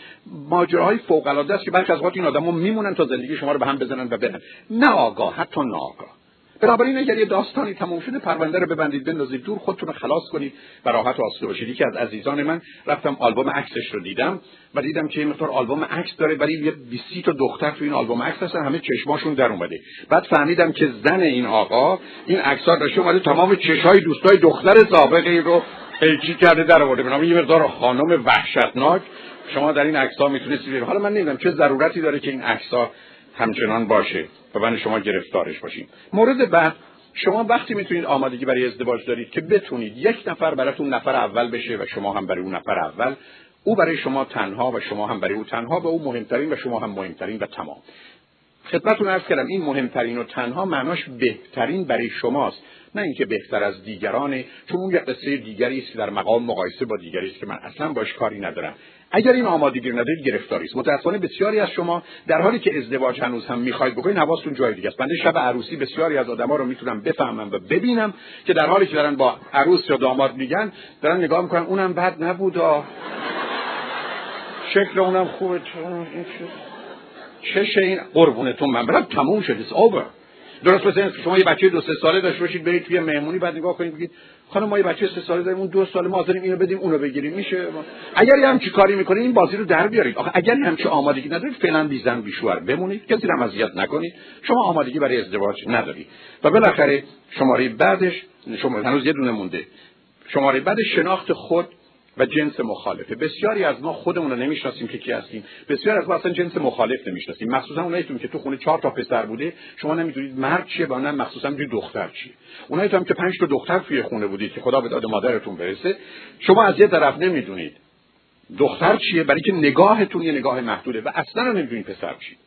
ماجراهای فوق العاده است که برخی از وقت این آدما میمونن تا زندگی شما رو به هم بزنن و برن نه آگاه حتی ناآگاه. بنابراین اگر یه داستانی تموم شده پرونده رو ببندید بندازید دور خودتون رو خلاص کنید. و راحت آسوده باشید. که از عزیزان من رفتم آلبوم عکسش رو دیدم و دیدم که این مقدار آلبوم عکس داره ولی یه 20 تا دختر تو این آلبوم عکس هستن همه چشماشون در اومده. بعد فهمیدم که زن این آقا این عکس‌ها داشته اومده تمام چشای دوستای دختر سابقه رو قیچی کرده در آورده. بنابراین یه مقدار خانم وحشتناک. شما در این عکس‌ها می‌تونید حالا من نمی‌دونم چه ضرورتی داره که این عکس‌ها همچنان باشه و من شما گرفتارش باشیم. مورد بعد شما وقتی می‌تونید آمادگی برای ازدواج دارید که بتونید یک نفر براتون نفر اول بشه و شما هم برای اون نفر اول او برای شما تنها و شما هم برای او تنها و او مهمترین و شما هم مهمترین و تمام. خدمتتون عرض کردم این مهمترین و تنها معناش بهترین برای شماست نه اینکه بهتر از دیگرانه. چون اون یه قصه دیگری است که در مقام مقایسه با دیگری است که من اصلا باش کاری ندارم. اگر این آمادگی رو ندارید گرفتاری است. متأسفانه بسیاری از شما در حالی که ازدواج هنوز هم می‌خواید بکنید حواستون جای دیگه است. بنده شب عروسی بسیاری از آدما رو می‌تونم بفهمم و ببینم که در حالی که دارن با عروس یا داماد میگن دارن نگاه می‌کنن اونم بد نبود شکل اونم خوبه. چه این قربونتون من. برم تموم شد. اوور درست مثل شما یه بچه دو سه ساله داشته باشید برید توی مهمونی بعد نگاه کنید بگید خانم ما یه بچه سه ساله داریم اون دو ساله ما حاضریم اینو بدیم اونو بگیریم. میشه؟ اگر هم چی کاری می‌کنید این بازی رو در بیارید. آخه اگر هم چه آمادگی ندارید فعلا بی زن بی شوهر بمونید. کسی رو اذیت نکنید. شما آمادگی برای ازدواج ندارید و بالاخره شماره بعدش شما هنوز یه دونه مونده. شماره بعد شناخت خود و جنس مخالفه. بسیاری از ما خودمون رو نمی‌شناسیم که کی هستیم. بسیاری از ما اصلا جنس مخالف نمی‌شناسیم. مخصوصا اوناییتون که تو خونه چهار تا پسر بوده شما نمی‌دونید مرد چیه و نه مخصوصا دختر چیه. اونایی هم که پنج تا دختر توی خونه بودید که خدا به داد مادرتون برسه شما از یه طرف نمی‌دونید دختر چیه برای که نگاهتون یه نگاه محدوده و اصلا نمی‌دونید پسر چیه.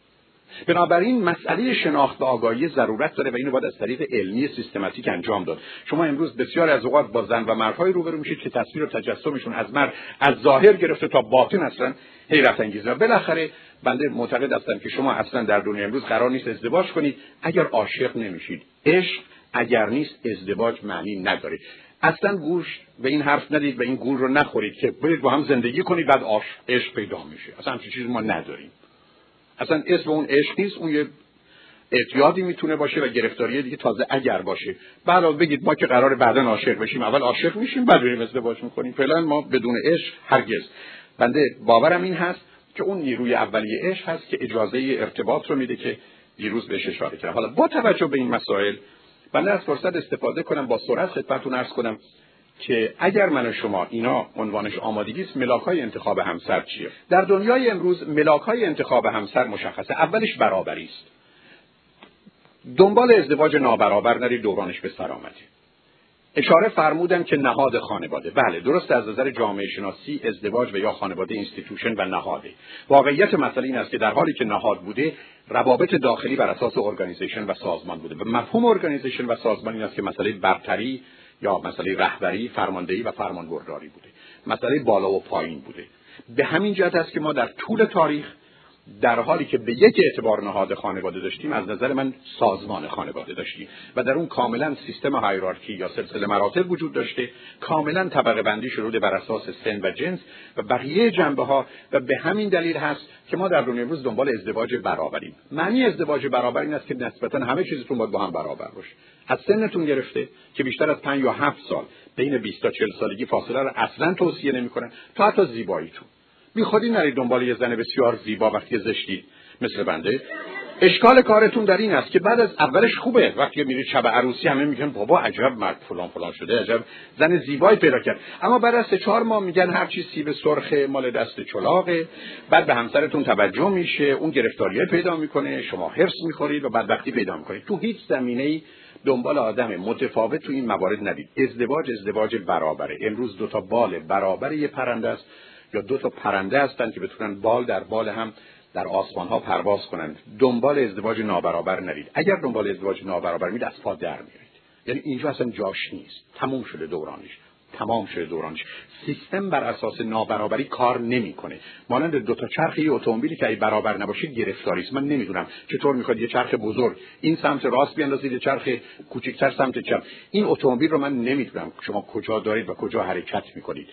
بنابراین مسئله شناخت آگاهی ضرورت داره و اینو باید از طریق علمی سیستماتیک انجام داد. شما امروز بسیار از اوقات با زن و مردهای روبرو میشید که تصویر و تجسمشون از مرد از ظاهر گرفته تا باطن اصلا حیرت انگیزه و بالاخره بنده معتقد هستم که شما اصلا در دنیا امروز قرار نیست ازدواج کنید. اگر عاشق نمیشید عشق اگر نیست ازدواج معنی نداره. اصلا گوش به این حرف ندید و این گول رو نخورید که برید با هم زندگی کنید بعد عشق پیدا میشه. اصلا چیزی ما نداریم. اصلا اسم اون عشق نیست اون یه اعتیادی می‌تونه باشه و گرفتاری دیگه تازه اگر باشه. بعد بگید ما که قرار بعدا عاشق بشیم اول عاشق میشیم بعد بریم ازدواج می‌کنیم فعلا ما بدون عشق هرگز. بنده باورم این هست که اون نیروی اولیه عشق هست که اجازه ارتباط رو میده که دیروز بهش اشاره کردم. حالا با توجه به این مسائل بنده از فرصت استفاده کنم با سرعت خدمتتون عرض کنم. که اگر من و شما اینا عنوانش آمادگی است ملاک های انتخاب همسر چیه؟ در دنیای امروز ملاک های انتخاب همسر مشخصه اولش برابری است. دنبال ازدواج نابرابر نرید دورانش به سر آمده. اشاره فرمودن که نهاد خانواده. بله درست از نظر جامعه شناسی ازدواج و یا خانواده institution و نهاده. واقعیت مسئله این است که در حالی که نهاد بوده روابط داخلی بر اساس organization و سازمان بوده. و مفهوم organization و سازمان این است که مسئله برتری یا مسئله رهبری فرماندهی و فرمانبرداری بوده. مسئله بالا و پایین بوده. به همین جهت است که ما در طول تاریخ در حالی که به یک اعتبار نهاد خانواده داشتیم از نظر من سازمان خانواده داشتیم. و در اون کاملا سیستم hierarchy یا سلسله مراتب وجود داشته کاملا طبقه بندی شده بر اساس سن و جنس و بقیه جنبه ها و به همین دلیل هست که ما در دنیای امروز دنبال ازدواج برابریم. معنی ازدواج برابر این است که نسبتا همه چیزتون باید با هم برابر باشه. از سنتون گرفته که بیشتر از 5 یا 7 سال بین 20 تا 40 سالگی فاصله رو اصلا توصیه نمی‌کنن تا حتی زیباییتون. بی خودی نرید دنبال یه زن بسیار زیبا وقتی زشتید مثل بنده اشکال کارتون در این است که بعد از اولش خوبه. وقتی میرید شب عروسی همه میگن بابا عجب مرد فلان فلان شده عجب زن زیبایی پیدا کرد. اما بعد از سه چهار ماه میگن هر چی سیب سرخ مال دست چلاقه. بعد به همسرتون توجه میشه اون گرفتاریه پیدا می‌کنه شما حرس می‌خورید و بعد وقتی پیدا می‌کنید. تو هیچ زمینه ای دنبال آدم متفاوت تو این موارد ندید. ازدواج ازدواج برابره. امروز دو تا بال برابر یه پرنده است. یا دو تا پرنده هستن که بتونن بال در بال هم در آسمان ها پرواز کنند دنبال ازدواج نابرابر نرید. اگر دنبال ازدواج نابرابر میرید از پا در میرید یعنی اینجا اصلا جاش نیست. تموم شده دورانش. تمام شده دورانش. سیستم بر اساس نابرابری کار نمی‌کنه. مانند دو تا چرخ یه اتومبیلی که ای برابر نباشه گرفتاری است. من نمی‌دونم. چطور می‌خواد یه چرخ بزرگ این سمت راست بیاندازید یه چرخ کوچکتر سمت چپ. این اتومبیل رو من نمی‌دونم. شما کجا دارید و کجا حرکت می‌کنید.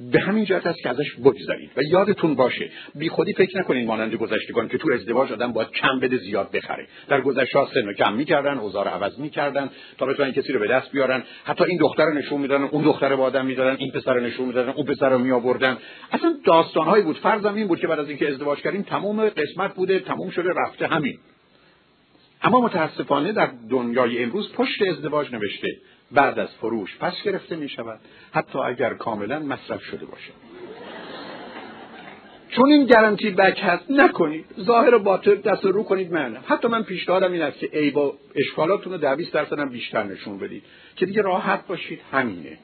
به همین جهت است که ازش بگذارید و یادتون باشه بی خودی فکر نکنید مانند گذشتگان که تو ازدواج آدم باید کم بده زیاد بخره. در گذشته ها سن کم می‌کردن اوزار عوض می‌کردن تا بتونن کسی رو به دست بیارن. حتی این دختر رو نشون می‌دادن اون دختر با آدم می‌دادن این پسر رو نشون می‌دادن اون پسر رو میآوردن. اصلا داستانهایی بود. فرضم این بود که بعد از اینکه ازدواج کردیم تمام قسمت بوده تموم شده رفته همین. اما متاسفانه در دنیای امروز پشت ازدواج نوشته. بعد از فروش پس گرفته می شود حتی اگر کاملا مصرف شده باشه چون این گارانتی بک هست نکنید. ظاهر و باطل دست رو کنید من حتی من پیشنهادم این است که ای با اشکالاتون رو در 20 درصد هم بیشتر نشون بدید. که دیگه راحت باشید همینه.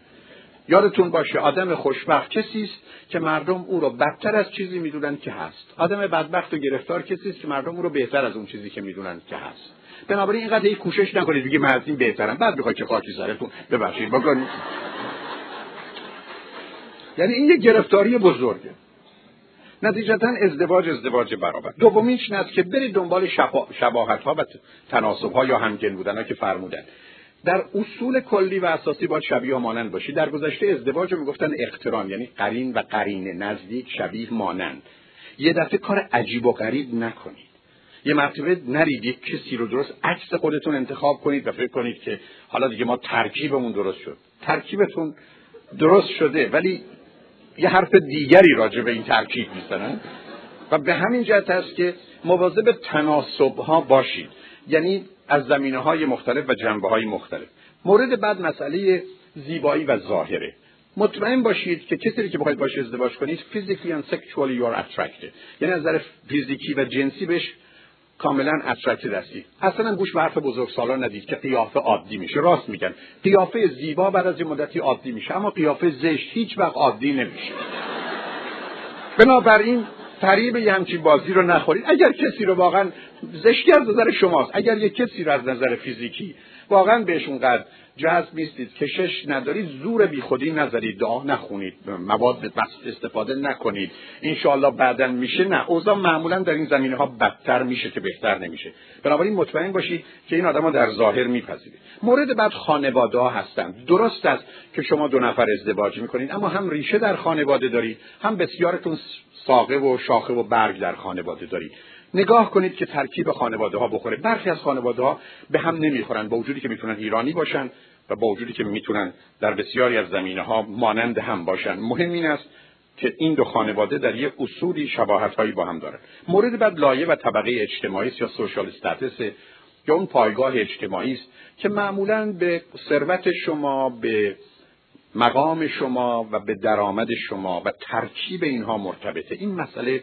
یادتون باشه آدم خوشبخت کسی است که مردم او رو بدتر از چیزی می‌دونن که هست. آدم بدبخت و گرفتار کسی است که مردم او رو بهتر از اون چیزی که می‌دونن که هست. بنابراین اینقدر هیچ کوشش نکنید دیگه من از این بهترم. بعد می‌خواید که خاکی سرتون ببخشید بکنید. یعنی این یه گرفتاری بزرگه. نتیجتا ازدواج ازدواج برابر. دومیش است که برید دنبال شباهت ها و تناسب ها یا همگن بودن ها که فرمودن. در اصول کلی و اساسی باید شبیه و مانند باشید در گذشته ازدواج رو می‌گفتن اقتران یعنی قرین و قرینه نزدیک شبیه مانند. یه دفعه کار عجیب و غریب نکنید. یه مرتبه نرید یک کسی رو درست عکس خودتون انتخاب کنید و فکر کنید که حالا دیگه ما ترکیبمون درست شد. ترکیبتون درست شده ولی یه حرف دیگری راجع به این ترکیب می‌زنن. و به همین جهت است که مواظب تناسب ها باشید. یعنی از زمینه های مختلف و جنبه های مختلف. مورد بعد مسئله زیبایی و ظاهره. مطمئن باشید که کسی که بخواید باش ازدواج کنید فیزیکلی and sexually you are attracted. یعنی از نظر فیزیکی و جنسی بهش کاملا اترکتد هستی. اصلا گوش به حرف بزرگ سالان ندید که قیافه عادی میشه. راست میگن. قیافه زیبا بعد از یه مدتی عادی میشه اما قیافه زشت هیچ وقت عادی نمیشه. بنابراین فریب یه همچین بازی رو نخورید. اگر کسی رو واقعا زشتی از نظر شماست. اگر یه کسی رو از نظر فیزیکی واقعا بهشون قد جذب نیستید کشش ندارید زور بیخودی نذارید دعا نخونید مواد بس استفاده نکنید. انشاءالله بعدا میشه. نه اوضاع معمولا در این زمینه ها بدتر میشه که بهتر نمیشه. بنابراین مطمئن باشید که این آدم ها در ظاهر میپذیرید. مورد بعد خانواده ها هستند درست است که شما دو نفر ازدواج می‌کنید اما هم ریشه در خانواده دارید هم بسیارتون ساقه و شاخه و برگ در خانواده دارید. نگاه کنید که ترکیب خانواده ها بخوره. برخی از خانواده ها به هم نمی‌خورن با وجودی که می‌تونن ایرانی باشن و با وجودی که می‌تونن در بسیاری از زمینه ها مانند هم باشن. مهم این است که این دو خانواده در یک اصولی شباهت هایی با هم دارن. مورد بعد لایه و طبقه اجتماعی یا سوشال استاتس یا اون پایگاه اجتماعی است که معمولا به ثروت شما به مقام شما و به درآمد شما و ترکیب اینها مرتبطه. این مسئله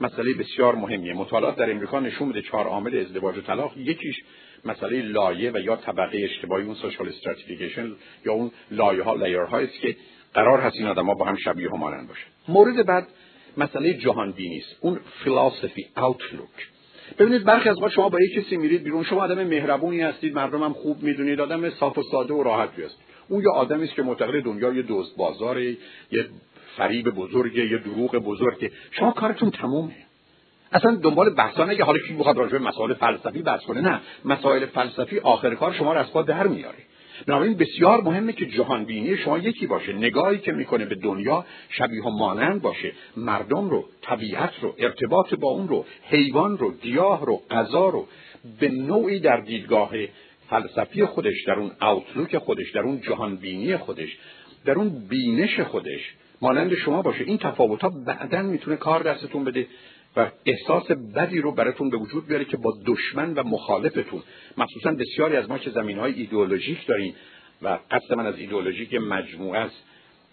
مسئله بسیار مهمیه. مطالعات در امریکا نشون میده چهار عامل ازدواج و طلاق یکیش مسئله لایه و یا طبقه اجتماعی اون social stratification یا اون لایه ها layer است که قرار هست این آدم ها با هم شبیه و مانند باشه مورد بعد مسئله جهان بینی است. اون فلسفی outlook ببینید برخی از شما با یک کسی میرید بیرون شما آدم مهربونی هستید مردم هم خوب می‌دونید آدم صاف و ساده و راحت هست اون یه آدمی است که معتقد دنیا یه دوست بازاره یه فریب بزرگه یه دروغ بزرگه شما کارتون تمومه. اصلا دنبال بحثا نگه. حالا کی بخواد راجع به مسائل فلسفی بحث کنه؟ نه. مسائل فلسفی آخر کار شما رو از پا در میاره. بنابراین بسیار مهمه که جهان بینی شما یکی باشه. نگاهی که می‌کنه به دنیا شبیه و مانند باشه. مردم رو طبیعت رو ارتباط با اون رو حیوان رو گیاه رو غذا رو به نوعی در دیدگاه فلسفی خودش در اون اوتلوک خودش در اون جهان بینی خودش در اون بینش خودش مانند شما باشه. این تفاوت ها بعدا می‌تونه کار دستتون بده و احساس بدی رو براتون به وجود بیاره که با دشمن و مخالفتون. مخصوصا بسیاری از ما که زمین های ایدئولوژیک داریم و قصد من از ایدئولوژیک مجموعه است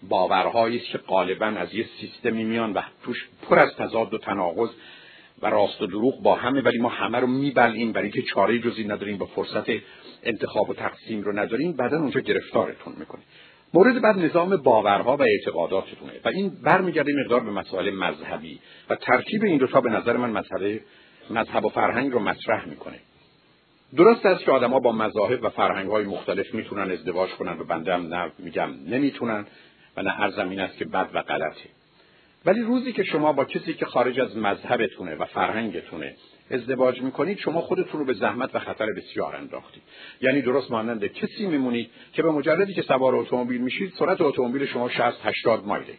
باورهایی است که غالبا از یه سیستمی میان و توش پر از تضاد و تناقض و راست و دروغ با همه ولی ما همه رو میبلیم برای که چاره جزی نداریم با فرصت انتخاب و تقسیم رو نداریم. بعدا اونجا گرفتارتون می‌کنه مورد بعد نظام باورها و اعتقاداتتونه و این برمیگرده مقدار به مسائل مذهبی. و ترکیب این دوتا به نظر من مسئله مذهب و فرهنگ رو مطرح می‌کنه. درست است که آدما با مذاهب و فرهنگ های مختلف می‌تونن ازدواج کنن و بنده هم نه میگم نمی‌تونن و نه هر زمین است که بد و غلطه. ولی روزی که شما با کسی که خارج از مذهبتونه و فرهنگتونه ازدواج می‌کنید شما خودتون رو به زحمت و خطر بسیار انداختید. یعنی درست مانند کسی میمونید که به مجردی که سوار اتومبیل میشید سرعت اتومبیل شما 60 80 مایله.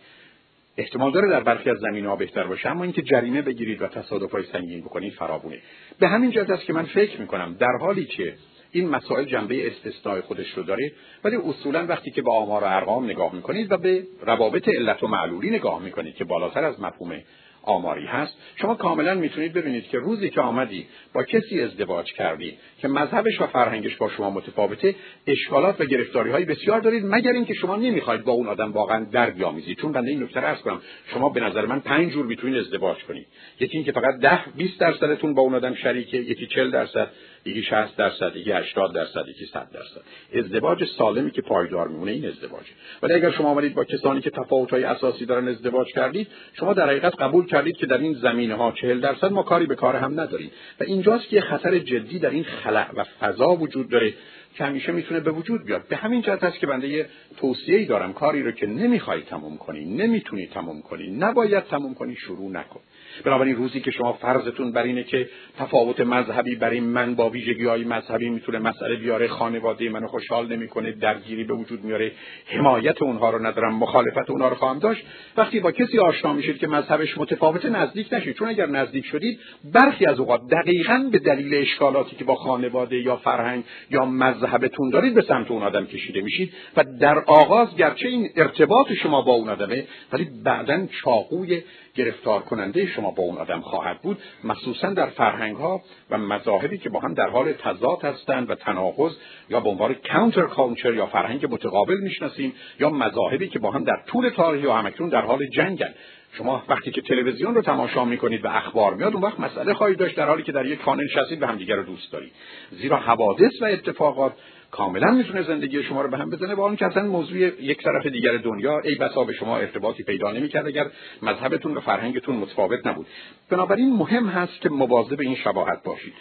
احتمال داره در برخی از زمین ها بهتر باشه اما اینکه جریمه بگیرید و تصادفای سنگین بکنید فراوونه. به همین جهت است که من فکر می‌کنم در حالی که این مسائل جنبه استثناء خودش رو داره. ولی اصولا وقتی که به آمار و ارقام نگاه می‌کنید و به روابط علت و معلولی نگاه می‌کنید که بالاتر از مفهوم آماری هست شما کاملا می‌تونید ببینید که روزی که آمدی با کسی ازدواج کردی که مذهبش و فرهنگش با شما متفاوته اشکالات و گرفتاری های بسیار دارید مگر اینکه شما نمی‌خواید با اون آدم واقعا در بیامیزید. چون بنده این نکته ارز کنم شما به نظر من پنج جور می‌تونید ازدواج کنید. یکی اینکه فقط ده 20 درصدتون با اون آدم شریکه یکی 40 درصد یکی 60 درصد یکی 80 درصد یکی 100 درصد. ازدواج سالمی که پایدار میمونه این ازدواجه. ولی اگر شما آمدید با کسانی که تفاوت‌های اساسی دارن ازدواج کردید شما در حقیقت قبول کردید که در این زمینه ها 40 درصد ما کاری به کار هم نداریم. و اینجاست که خطر جدی در این خلع و فضا وجود داره که همیشه می‌تونه به وجود بیاد. به همین جهت است که بنده یه توصیه‌ای دارم. کاری رو که نمی‌خوای تموم کنی نمی‌تونی تموم کنی نباید تموم کنی شروع نکن. بنابراین روزی که شما فرضتون بر اینه که تفاوت مذهبی برای من با ویژگی های مذهبی می‌تونه مسئله بیاره خانواده منو خوشحال نمی‌کنه درگیری به وجود میاره حمایت اونها رو ندارم مخالفت اونها رو خواهم داشت. وقتی با کسی آشنا میشید که مذهبش متفاوت نزدیک نشید. چون اگر نزدیک شدید برخی از اوقات دقیقا به دلیل اشکالاتی که با خانواده یا فرهنگ یا مذهبتون دارید به سمت اون آدم کشیده میشید و در آغاز گرچه این ارتباط شما با اون آدمه ولی بعدا چاقوی گرفتار کننده شما با اون آدم خواهد بود مخصوصا در فرهنگ ها و مذاهبی که با هم در حال تضاد هستند و تناقض یا به عنوان کانتر کانچر یا فرهنگ متقابل می‌شناسیم یا مذاهبی که با هم در طول تاریخ و همکنون در حال جنگن. شما وقتی که تلویزیون رو تماشا می‌کنید و اخبار میاد اون وقت مسئله خواهید داشت در حالی که در یک خانه نشستید و همدیگر رو دوست دارید. زیرا حوادث و اتفاقات کاملا می‌تونه زندگی شما رو به هم بزنه با اون که اصلا موضوع یک طرف دیگر دنیا ای بسا به شما ارتباطی پیدا نمی‌کرد اگر مذهبتون و فرهنگتون متفاوت نبود. بنابراین مهم هست که مواظب این شباهت باشید.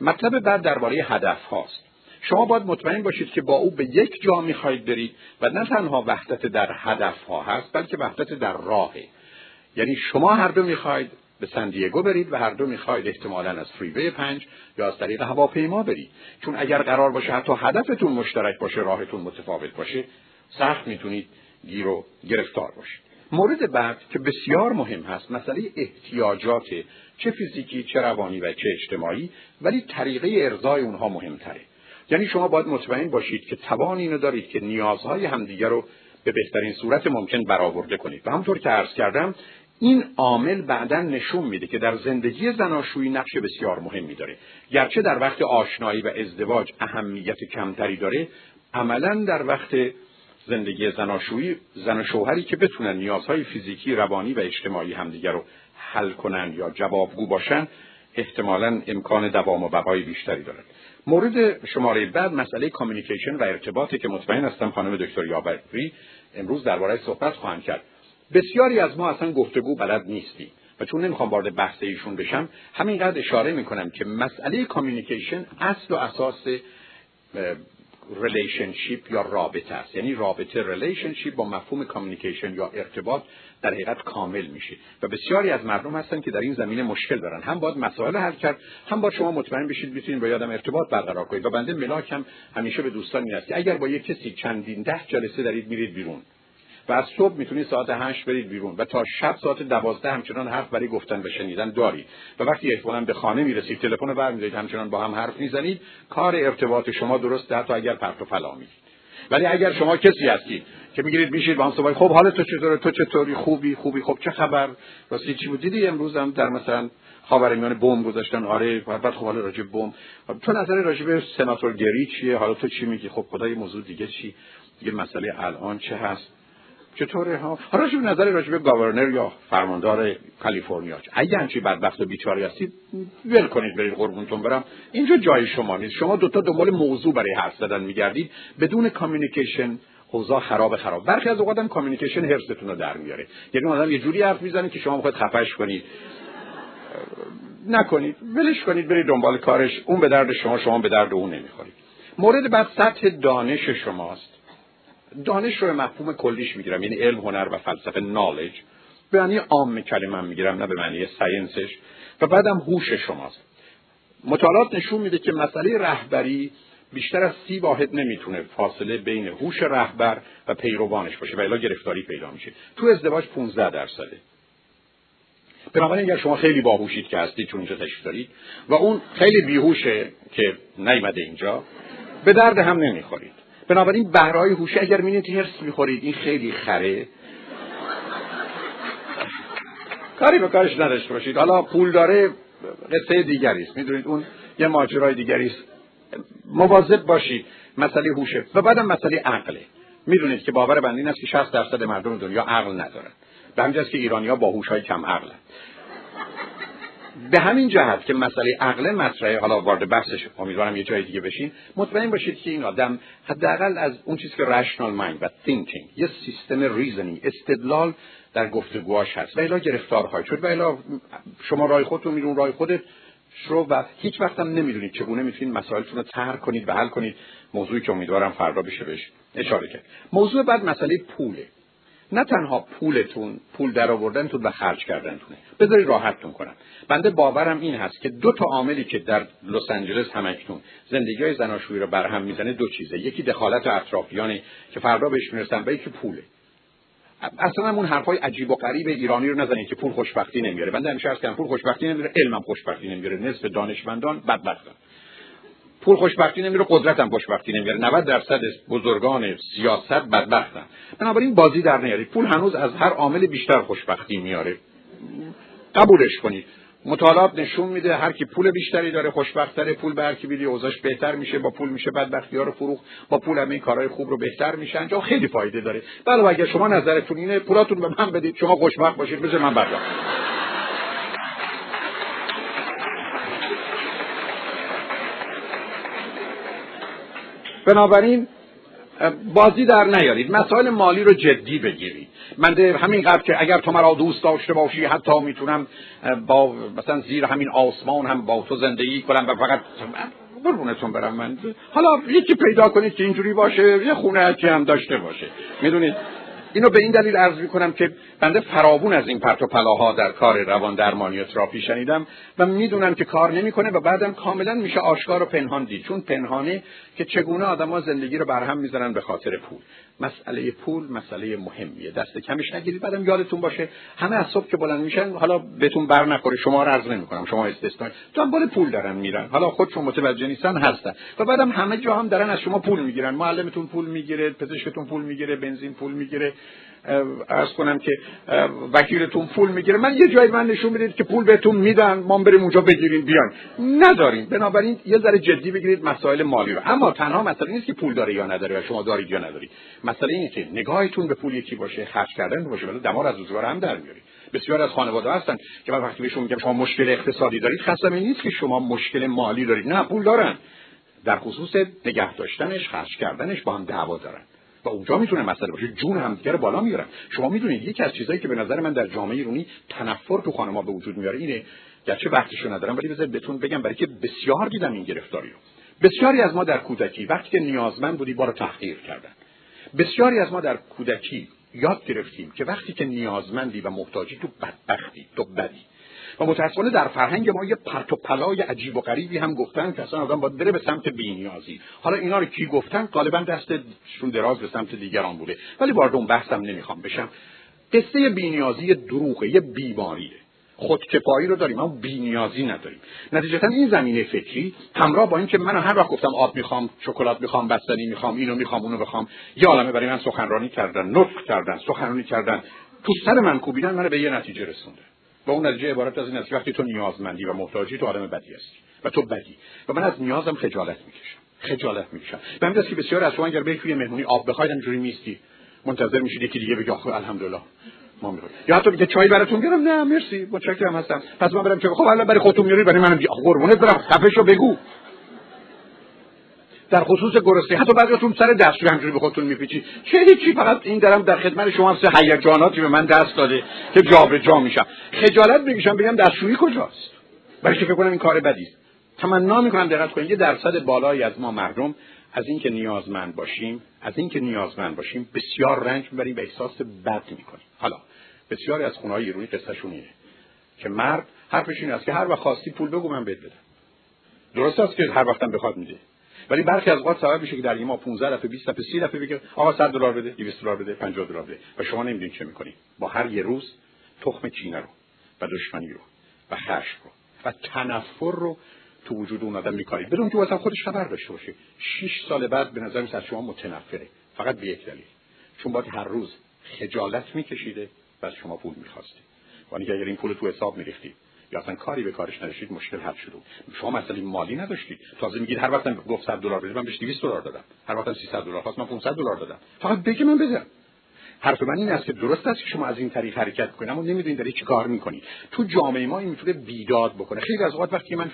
مطلب بعد درباره هدف هاست. شما باید مطمئن باشید که با او به یک جا می‌خواهید برید و نه تنها وحدت در هدف ها هست بلکه وحدت در راهه. یعنی شما هر دو می‌خواهید به سندیگو برید و هر دو می‌خواید احتمالا از فریوی پنج یا از طریق هواپیما برید. چون اگر قرار باشه حتی هدفتون مشترک باشه راهتون متفاوت باشه سخت می‌تونید گیر و گرفتار باشید. مورد بعد که بسیار مهم هست مسئله احتیاجات چه فیزیکی چه روانی و چه اجتماعی ولی طریقه ارزای اونها مهمتره. یعنی شما باید مطمئن باشید که توان اینو دارید که نیازهای همدیگر رو به بهترین صورت ممکن برآورده کنید. و همطور که عرض کردم این عامل بعدا نشون میده که در زندگی زناشویی نقش بسیار مهمی داره. گرچه در وقت آشنایی و ازدواج اهمیت کمتری داره عملا در وقت زندگی زناشویی زن و شوهری که بتونن نیازهای فیزیکی روانی و اجتماعی همدیگر رو حل کنن یا جوابگو باشن احتمالا امکان دوام و بقای بیشتری دارد مورد شماره بعد مسئله communication و ارتباطی که مطمئن هستم خانم دکتر یابری امروز درباره صحبت خواهند کرد. بسیاری از ما اصلا گفتگو بلد نیستیم و چون نمی‌خوام وارد بحث ایشون بشم همینقدر اشاره می‌کنم که مسئله communication اصل و اساس relationship یا رابطه است. یعنی رابطه relationship با مفهوم communication یا ارتباط در حقیقت کامل میشه. و بسیاری از مردم هستن که در این زمینه مشکل دارن. هم باید مسائل حل کرد هم باید شما مطمئن بشید بتونید با یادم ارتباط برقرار کنید. و بنده ملاکم همیشه به دوستان میاد که اگر با یک کسی چندین ده جلسه دارید میرید بیرون. و از صبح می‌تونید ساعت هشت برید بیرون و تا شب ساعت دوازده همچنان حرف برای گفتن و شنیدن دارید. و وقتی احتمالا به خانه می‌رسید تلفن رو برمیدارید همچنان با هم حرف می‌زنید کار ارتباط شما درسته حتی اگر پرت و فلا ولی اگر شما کسی هستید که می‌گیرید میشید با هم صحبت خب حال تو چطوره؟ تو چطوری؟ خوبی؟ خوبی؟ خب چه خبر؟ راستی چی بود؟ دیدی امروز هم در مثلا خاورمیانه بم گذاشتن؟ آره بعد خب حالا راجع بم تو نظر راجع به سناتور گری چیه؟ حالا تو چی میگی؟ خب خدای موضوع دیگه چی؟ یه مسئله الان چه هست؟ چطوره ها؟ حالا شما نظر راجع به گاورنر یا فرماندار کالیفرنیا اگه همچی بدبخت و بیچاره هستید ول کنید برید قربونتون برم. اینجا جای شما نیست. شما دوتا دنبال موضوع برای حرف زدن میگردید. بدون communication اوضاع خراب خراب. برخی از اوقات هم communication رو در میاره. یعنی آدم یه جوری حرف می‌زنه که شما می‌خواید خفش کنید. نکنید. ولش کنید برید دنبال کارش. اون به درد شما شما به درد اون نمی‌خورید. مورد بعد سطح دانش شماست. دانش رو مفهوم کلیش می‌گیرم یعنی علم هنر و فلسفه knowledge به معنی عام کلمه می‌گیرم نه به معنی science ش و بعدم هوش شماست. مطالعات نشون میده که مسئله رهبری بیشتر از سی واحد نمی‌تونه فاصله بین هوش رهبر و پیروانش باشه و الا گرفتاری پیدا میشه. تو ازدواج 15 درصده. بنابراین اگر شما خیلی باهوشید که هستید چون اینجا تشریف دارید و اون خیلی بیهوشه که نیمده اینجا به درد هم نمی‌خورید. بنابراین بهرهای هوشی اگر می‌بینید هرس می‌خورید این خیلی خره. کاری به کارش نداشته باشید. حالا پول داره قصه دیگری است. می‌دونید اون یه ماجرای دیگری است. مواظب باشید. مسئله هوشه. و بعدم مسئله عقله. می‌دونید که باور بنده این است که 60 درصد مردم دنیا عقل ندارن. به همین که ایرانی ها با های کم عقلن. به همین جهت که مسئله عقل مطرحه حالا وارد بحثش امیدوارم یه جای دیگه بشین مطمئن باشید که این آدم حداقل از اون چیزی که rational mind و thinking یه سیستم reasoning استدلال در گفتگوهاش هست. و الا گرفتار خواهید شد و الا شما رای خودتون میرون رای خودت شو و هیچ وقت هم نمی‌دونید چگونه می‌تونید مسائلتون رو طرح کنید و حل کنید. موضوعی که امیدوارم فردا بشه بهش اشاره کرد. موضوع بعد مسئله پوله. نه تنها پولتون پول در آوردنتون و خرج کردنتونه. بذارید راحتتون کنم. بنده باورم این هست که دو تا عاملی که در لس آنجلس همکنون زندگی زناشویی رو برهم می‌زنه دو چیزه. یکی دخالت اطرافیانه که فردا بهش می‌رسن و یکی پوله. اصلا اون حرفای عجیب و غریب ایرانی رو نزنید که پول خوشبختی نمیاره. بنده همیشه عرض پول خوشبختی نمیاره علمم خوشبختی نمیاره. نصف دانشمندان بدبختن پول خوشبختی نمیره قدرت هم خوشبختی نمیاره 90 درصد بزرگان سیاست بدبختن. بنابراین بازی در نیارید پول هنوز از هر عامل بیشتر خوشبختی میاره. قبولش کنید. مطالعات نشون میده هر کی پول بیشتری داره خوشبختتره پول به هر کی بیدی اوضاعش بهتر میشه با پول میشه بدبختی ها رو فروخ با پول همه کارهای خوب رو بهتر میشه انجام خیلی فایده داره. بله اگر شما نظرتون اینه پولاتون به من بدید شما خوشبخت باشید بذار من بردارم بنابراین بازی در نیارید. مسائل مالی رو جدی بگیرید. من همین قبل که اگر تو مرا دوست داشته باشی حتی می‌تونم با مثلا زیر همین آسمان هم با تو زندگی کنم و فقط قربونتون برم. من حالا یکی پیدا کنید که اینجوری باشه یه خونه هم داشته باشه. می‌دونید؟ اینو به این دلیل عرض می‌کنم که بنده فراوون از این پرت و پلاها در کار روان درمانی و تراپی شنیدم و می‌دونم که کار نمی‌کنه و بعدم کاملا میشه آشکار و پنهان دید. چون پنهانه که چگونه آدما زندگی رو برهم می‌زنن به خاطر پول. مسئله پول مسئله مهمیه دست کمش نگیرید بعدم یادتون باشه همه از صبح که بلند میشن حالا بهتون بر نخوره شما رو عرض نمی‌کنم شما استثنا دنبال پول دارن میرن. حالا خودشون متوجه نیستن هستن. و بعدم همه جا هم دارن از شما پول می‌گیرن. معلمتون پول می‌گیره پزشکتون پول می‌گیره بنزین پول می‌گیره. ارز کنم که وکیلتون پول می‌گیره. من یه جایی من نشون می‌دید که پول بهتون میدن ما بریم اونجا بگیریم بیان نداریم. بنابراین یه ذره جدی بگیرید مسائل مالی رو. اما تنها مسئله نیست که پول داره یا نداره و شما دارید یا ندارید مسئله اینه که نگاهتون به پول یکی باشه خرج کردن باشه ولی دمار از روزگار هم در میارید. بسیار از خانواده هستن که من وقتی بهشون میگم شما مشکل اقتصادی دارید خستم این نیست که شما مشکل مالی دارید. نه پول دارن. در خصوص نگه داشتنش خرج کردنش با هم دعوا دارن. و اونجا می‌تونه مسئله باشه. جون همدیگه بالا میارن شما می‌دونید یکی از چیزهایی که به نظر من در جامعه ایرانی تنفر تو خانم‌ها به وجود میاره اینه گرچه وقتشو ندارم ولی بذار بهتون بگم برای که بسیار دیدم این گرفتاری رو. بسیاری از ما در کودکی وقتی که نیازمند بودی بارو تحقیر کردن. بسیاری از ما در کودکی یاد گرفتیم که وقتی که نیازمندی و محتاجی تو بدبختی تو بدی. و متاسفانه در فرهنگ ما یه پرت و پلای عجیب و غریبی هم گفتن که اصلا آدم باید بره به سمت بینیازی. حالا اینا رو کی گفتن؟ غالبا دستشون دراز به سمت دیگران بوده. ولی وارد اون بحثم نمی‌خوام بشم. قصه بینیازی دروغه یه بیماریه. خودکفایی رو داریم اما بینیازی نداریم. نتیجتا این زمینه فکری همراه با اینکه من هر وقت گفتم آب می‌خوام شکلات می‌خوام بستنی می‌خوام اینو می‌خوام اونو بخوام یه عالمه برای من سخنرانی کردن نطق کردن سخنرانی کردن. تو سر من کوبیدن من به یه نتیجه رسونده و اون نتیجه عبارت از این است وقتی تو نیازمندی و محتاجی تو آدم بدی هستی و تو بدی. و من از نیازم خجالت می‌کشم. خجالت می‌کشم. و همین که بسیار از شما اگر به توی مهمونی آب بخواید اینجوری میستی منتظر میشید یکی دیگه بگه الحمدلله. ما می‌خوایم یا حتی میگه چای براتون بیارم نه مرسی. متشکرم هستم. پس من برم چه خب الان برای خودتون میاری برای منم. قربونت برم. خفشو بگو. در خصوص گرسنگی حتی بعضیاتون سر دستشویی همجوری به خودتون میپیچی. چه هیچی فقط این درم در خدمت شما سه هیجاناتی به من دست داده که جابجا میشم. خجالت می‌کشم بگم دستشویی کجاست؟ برای فکر کنم این کار بدی؟ تمنا می‌کنم دقت کنید یه درصد بالایی از ما مردم از اینکه نیازمند باشیم از اینکه نیازمند باشیم بسیار رنج می‌بریم و احساس بد می‌کنیم. حالا بسیاری از خونه های ایرانی قصهشون اینه که مرد حرفش این است که هر وقت خواستی پول بگو من بهت بدم. درست است که هر وقتم بخواد میده. ولی برخی از اوقات سبب میشه که در این ماه 15 دفعه 20 دفعه 30 دفعه بگه آقا 100 دلار بده 200 دلار بده 50 دلار بده. و شما نمی‌دونید چه می‌کنید. با هر یه روز تخم کینه رو و دشمنی رو و خشم رو و تنفر رو تو وجود اون آدم میکارید. بدون که اصلا خودش خبر داشته باشه. 6 سال بعد به نظر از شما متنفره. فقط به یک دلیل. چون باید هر روز خجالت میکشیده و از شما پول می‌خواسته. ولی اگر این پول تو حساب میریختید یا اصلا کاری به کارش نداشتید مشکل حل شده شما مسئله مالی نداشتید. تازه میگید هر وقتم گفت 100 دلار بده من بهش 200 دلار دادم. هر وقتم 300 دلار خواست من 500 دلار دادم. فقط بگی من بدم. حرف من این است که درست است که شما از این طریق حرکت کنید اما نمی‌دونید دارید چی کار می‌کنید. تو جامعه ما این می‌تونه بیداد بکنه. خیلی از اوقات وقتی من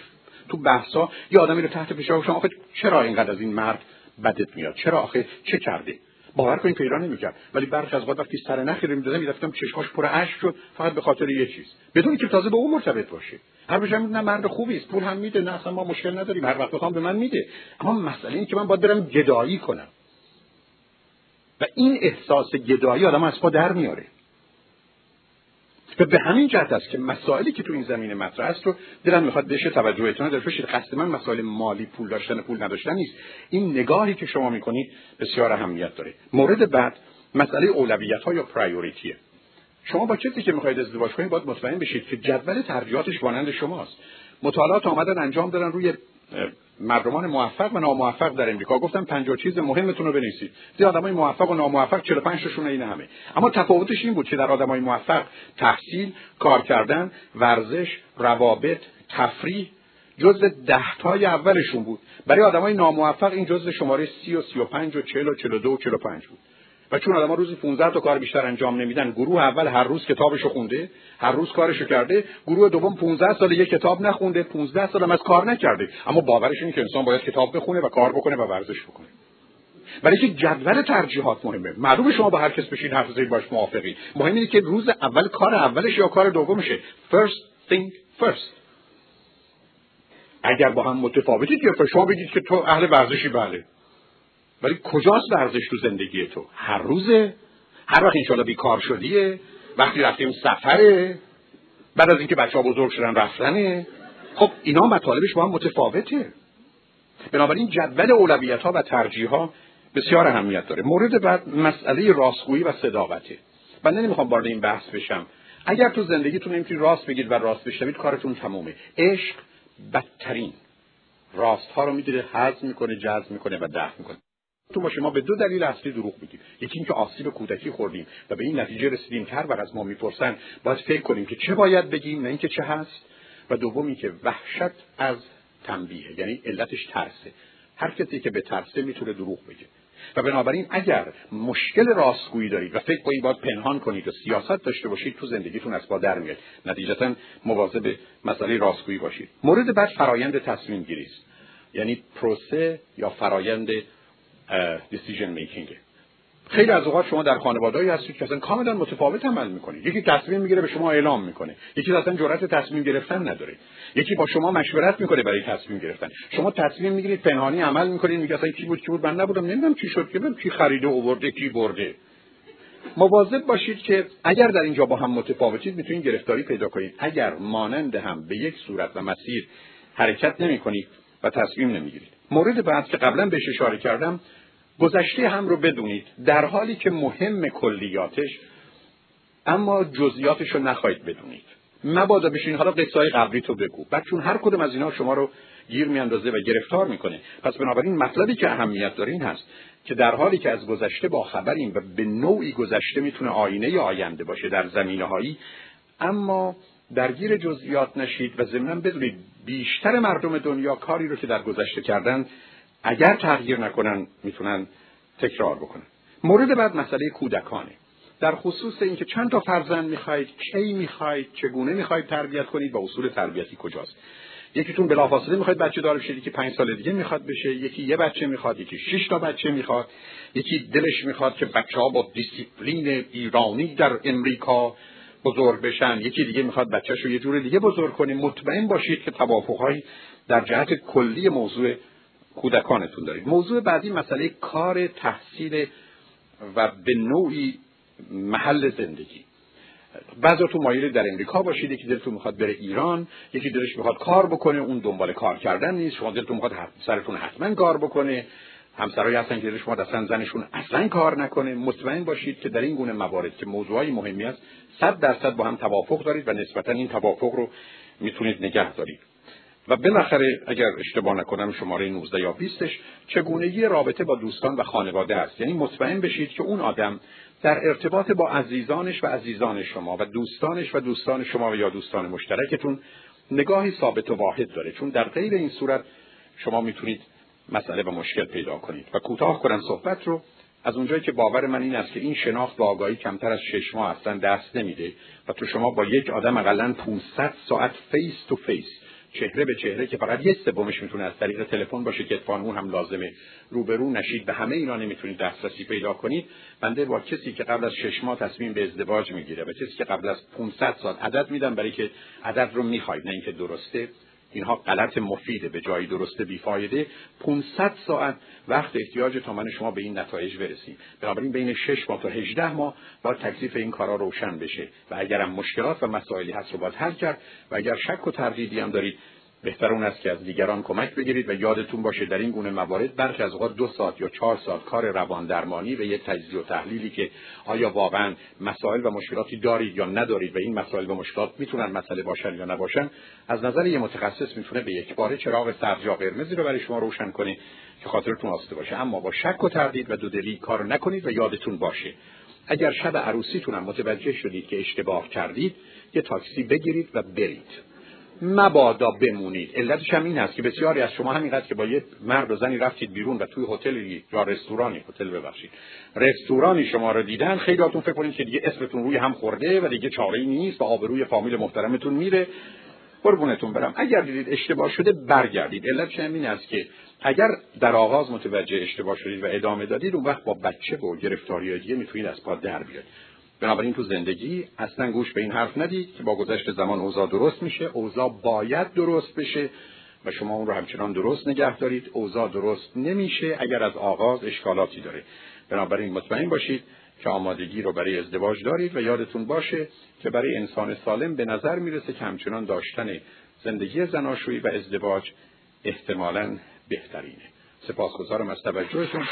تو بحثا یه آدمی رو تحت فشار شما آخه چرا اینقدر از این مرد بدت میاد؟ چرا آخه؟ چه کرده؟ باور کنید پیدا نمی‌کرد. ولی برخی از وقت وقتی سر نخی رو می‌دادم می‌رفتم چشماش پر اشک شد فقط به خاطر یه چیز. بدون که تازه به اون مرتبط باشه. هر بجم نه مرد خوبی است پول هم میده نه اصلا ما مشکل نداریم هر وقت بخوام به من میده. اما مسئله این که من باید برم گدایی کنم. و این احساس گدایی آدم از پا در میاره. و به همین جهت است که مسائلی که تو این زمینه مطرح است رو دلم می‌خواد بشه توجهتون داشته باشید قصد من مسائل مالی پول داشتن پول نداشتن نیست. این نگاهی که شما می‌کنید بسیار اهمیت داره. مورد بعد مسئله اولویت ها یا پرایوریتیه شما با کسی که می‌خواید ازدواج کنید باید مطمئن بشید که جدول ترجیحاتش مانند شماست. مطالعات آمدن انجام دادن روی مردمان موفق و ناموفق در امریکا. گفتم 50 چیز مهمتون رو بنویسید. دی آدمای موفق و ناموفق 45 تاشون این همه. اما تفاوتش این بود که در آدمای موفق تحصیل کار کردن ورزش روابط تفریح جزء ده تای اولشون بود. برای آدمای ناموفق این جزء شماره 30 و 35 و 40 و 42 و 45 بود. و چون آدم روزی 15 تا کار بیشتر انجام نمیدن گروه اول هر روز کتابشو خونده هر روز کارشو کرده گروه دوم 15 سال یک کتاب نخونده 15 سال هم از کار نکرده. اما باورش اینه که انسان باید کتاب بخونه و کار بکنه و ورزش بکنه. برای که جدول ترجیحات مهمه. معلومه شما با هر کس بشین حرف زیر باش موافقی. مهم اینه که روز اول کار اولش یا کار دومشه. First thing first. اگر با هم متفاوتید یا شما بگید که تو اهل ورزشی بله. ولی کجاست ورزش تو زندگی تو؟ هر روزه. هر وقت انشالله بیکار شدیه. وقتی رفتیم سفره بعد از اینکه بچه ها بزرگ شدن رفتنه. خب اینا مطالبش با هم متفاوته. بنابراین جدول اولویت ها و ترجیح ها بسیار اهمیت داره. مورد بعد مسئله راستگویی و صداقته. من نمی‌خوام وارد این بحث بشم. اگر تو زندگیتون نمی‌تونید راست بگید و راست بشنوید کارتون تمومه. عشق بدترین راست ها رو می‌گیره حذف می‌کنه جذب می‌کنه و دفع می‌کنه. تو ما به دو دلیل اصلی دروغ میگیم. یکی اینکه آسیب کودکی خوردیم و به این نتیجه رسیدیم که هر وقت از ما می‌پرسن باید فکر کنیم که چه باید بگیم نه اینکه چه هست. و دومی که وحشت از تنبیه یعنی علتش ترسه. هر کسی که به ترسه می‌تونه دروغ بگه. و بنابراین اگر مشکل راستگویی دارید و فکر کنید باید پنهان کنید و سیاست داشته باشید تو زندگیتون از با در میاد. نتیجتا مواظب مسئله راستگویی باشید. مورد بعد فرایند تصمیم گیری است یعنی پروسه یا فرایند دیسیژن میکینگ خیلی از اوقات شما در خانواده‌ای هستید که اصلا کاملا متفاوت عمل می‌کنید. یکی تصمیم می‌گیره به شما اعلام می‌کنه. یکی اصلا جرأت تصمیم گرفتن نداره. یکی با شما مشورت می‌کنه برای تصمیم گرفتن. شما تصمیم می‌گیرید پنهانی عمل می‌کنید میگه اصلا کی بود کی بود؟ من نبودم. نمی‌دونم چی شد که کی خریده آورده کی برده. مواظب باشید که اگر در اینجا با هم متفاوتید می‌تونید گرفتاری پیدا کنید. اگر مانند هم به یک صورت و مسیر حرکت نمی‌کنید و تصمیم نمی‌گیرید. مورد بعد که قبلا بهش اشاره کردم گذشته هم رو بدونید در حالی که مهم کلیاتش اما جزئیاتش رو نخواهید بدونید. مبادا بشین حالا قصه قبلی تو بگو. بعد چون هر کدوم از اینا شما رو گیر میاندازه و گرفتار می‌کنه. پس بنابراین مطلبی که اهمیت داره این هست که در حالی که از گذشته با خبریم و به نوعی گذشته می‌تونه آینه آینده باشه در زمینه هایی اما درگیر جزئیات نشید و ضمنا بدونید بیشتر مردم دنیا کاری رو که در گذشته کردن اگر تغییر نکنن می‌تونن تکرار بکنن. مورد بعد مسئله کودکانه. در خصوص اینکه چند تا فرزند می‌خواید کی می‌خواید چگونه می‌خواید تربیت کنید و اصول تربیتی کجاست؟ یکیتون بلافاصله می‌خواید بچه دار بشید که پنج سال دیگه می‌خواد بشه یکی یه بچه می‌خواد یکی شش تا بچه می‌خواد یکی دلش می‌خواد که بچه ها با دیسیپلین ایرانی در امریکا بزرگ بشن. یکی دیگه می‌خواد بچهش رو یه جور دیگه بزرگ کنه. مطمئن باشید که توافقهایی در جهت کلی موضوع کودکانتون دارید. موضوع بعدی مسئله کار تحصیل و به نوعی محل زندگی. تو مایل در امریکا باشید. یکی دلتون می‌خواد بره ایران یکی دلش می‌خواد کار بکنه اون دنبال کار کردن نیست. شما دلتون می‌خواد سرتون حتما کار بکنه. همسرایی هستن که می‌خواد اصلا زنشون اصلا کار نکنه. مطمئن باشید که در این گونه موارد که موضوعی مهمی است صد درصد با هم توافق دارید و نسبتا این توافق رو می‌تونید نگه دارید. و بالاخره اگر اشتباه نکنم شماره 19 یا 20 چگونگی رابطه با دوستان و خانواده است. یعنی مطمئن بشید که اون آدم در ارتباط با عزیزانش و عزیزان شما و دوستانش و دوستان شما و یا دوستان مشترکتون نگاهی ثابت و واحد داره. چون در غیر این صورت شما می‌تونید مسئله و مشکل پیدا کنید. و کوتاه کنم صحبت رو. از اونجایی که باور من این است که این شناخت و آگاهی کمتر از شش ماه اصلا دست نمیده و تو شما با یک آدم اقلا 500 ساعت face to face چهره به چهره که فقط یه سومش می‌تونه از طریق تلفن باشه که اتفاقا اون هم لازمه. روبرو نشید به همه اینا نمی‌تونید دسترسی پیدا کنید. بنده با کسی که قبل از شش ماه تصمیم به ازدواج می‌گیره و کسی که قبل از 500 ساعت عدد میدم برای که عدد رو می‌خواید نه اینکه درسته. اینها غلط مفیده به جایی درسته بیفایده 500 ساعت وقت احتیاج تا من شما به این نتایج برسیم. بنابراین بین 6 ماه تا 18 ماه با تکلیف این کارا روشن بشه. و اگر هم مشکلات و مسائلی هست رو باید حل کرد. و اگر شک و تردیدی هم دارید بهتر اون است که از دیگران کمک بگیرید و یادتون باشه در این گونه موارد برخی از اوقات دو ساعت یا چهار ساعت کار روان درمانی و یک تجزیه و تحلیلی که آیا واقعا مسائل و مشکلاتی دارید یا ندارید و این مسائل و مشکلات می‌تونن مسئله باشن یا نباشن از نظر یه متخصص می‌تونه به یک باره چراغ سبز یا قرمزی رو برای شما روشن کنه که خاطرتون آسوده باشه. اما با شک و تردید و دودلی کار نکنید و یادتون باشه. اگر شب عروسیتون هم متوجه شدید که اشتباه کردید یه تاکسی بگیرید و برید. مبادا بمونید. علتش هم این هست که بسیاری از شما همینقدر که با یه مرد و زنی رفتید بیرون و توی هتلی یا رستورانی هتل ببخشید رستورانی شما رو دیدن خیلیاتون فکر کنید که دیگه اسمتون روی هم خورده و دیگه چاره نیست و آبروی فامیل محترمتون میره. قربونتون برم. اگر دیدید اشتباه شده برگردید. علتش هم این است که اگر در آغاز متوجه اشتباه شدید و ادامه دادید اون وقت با بچه و گرفتاری دیگه می‌تونید از پا در بیاید بنابراین تو زندگی اصلا گوش به این حرف ندید که با گذشت زمان اوضاع درست میشه. اوضاع باید درست بشه و شما اون رو همچنان درست نگه دارید. اوضاع درست نمیشه اگر از آغاز اشکالاتی داره. بنابراین مطمئن باشید که آمادگی رو برای ازدواج دارید و یادتون باشه که برای انسان سالم به نظر می‌رسه که همچنان داشتن زندگی زناشویی و ازدواج احتمالا بهترینه. سپاسگزارم از توجهتون.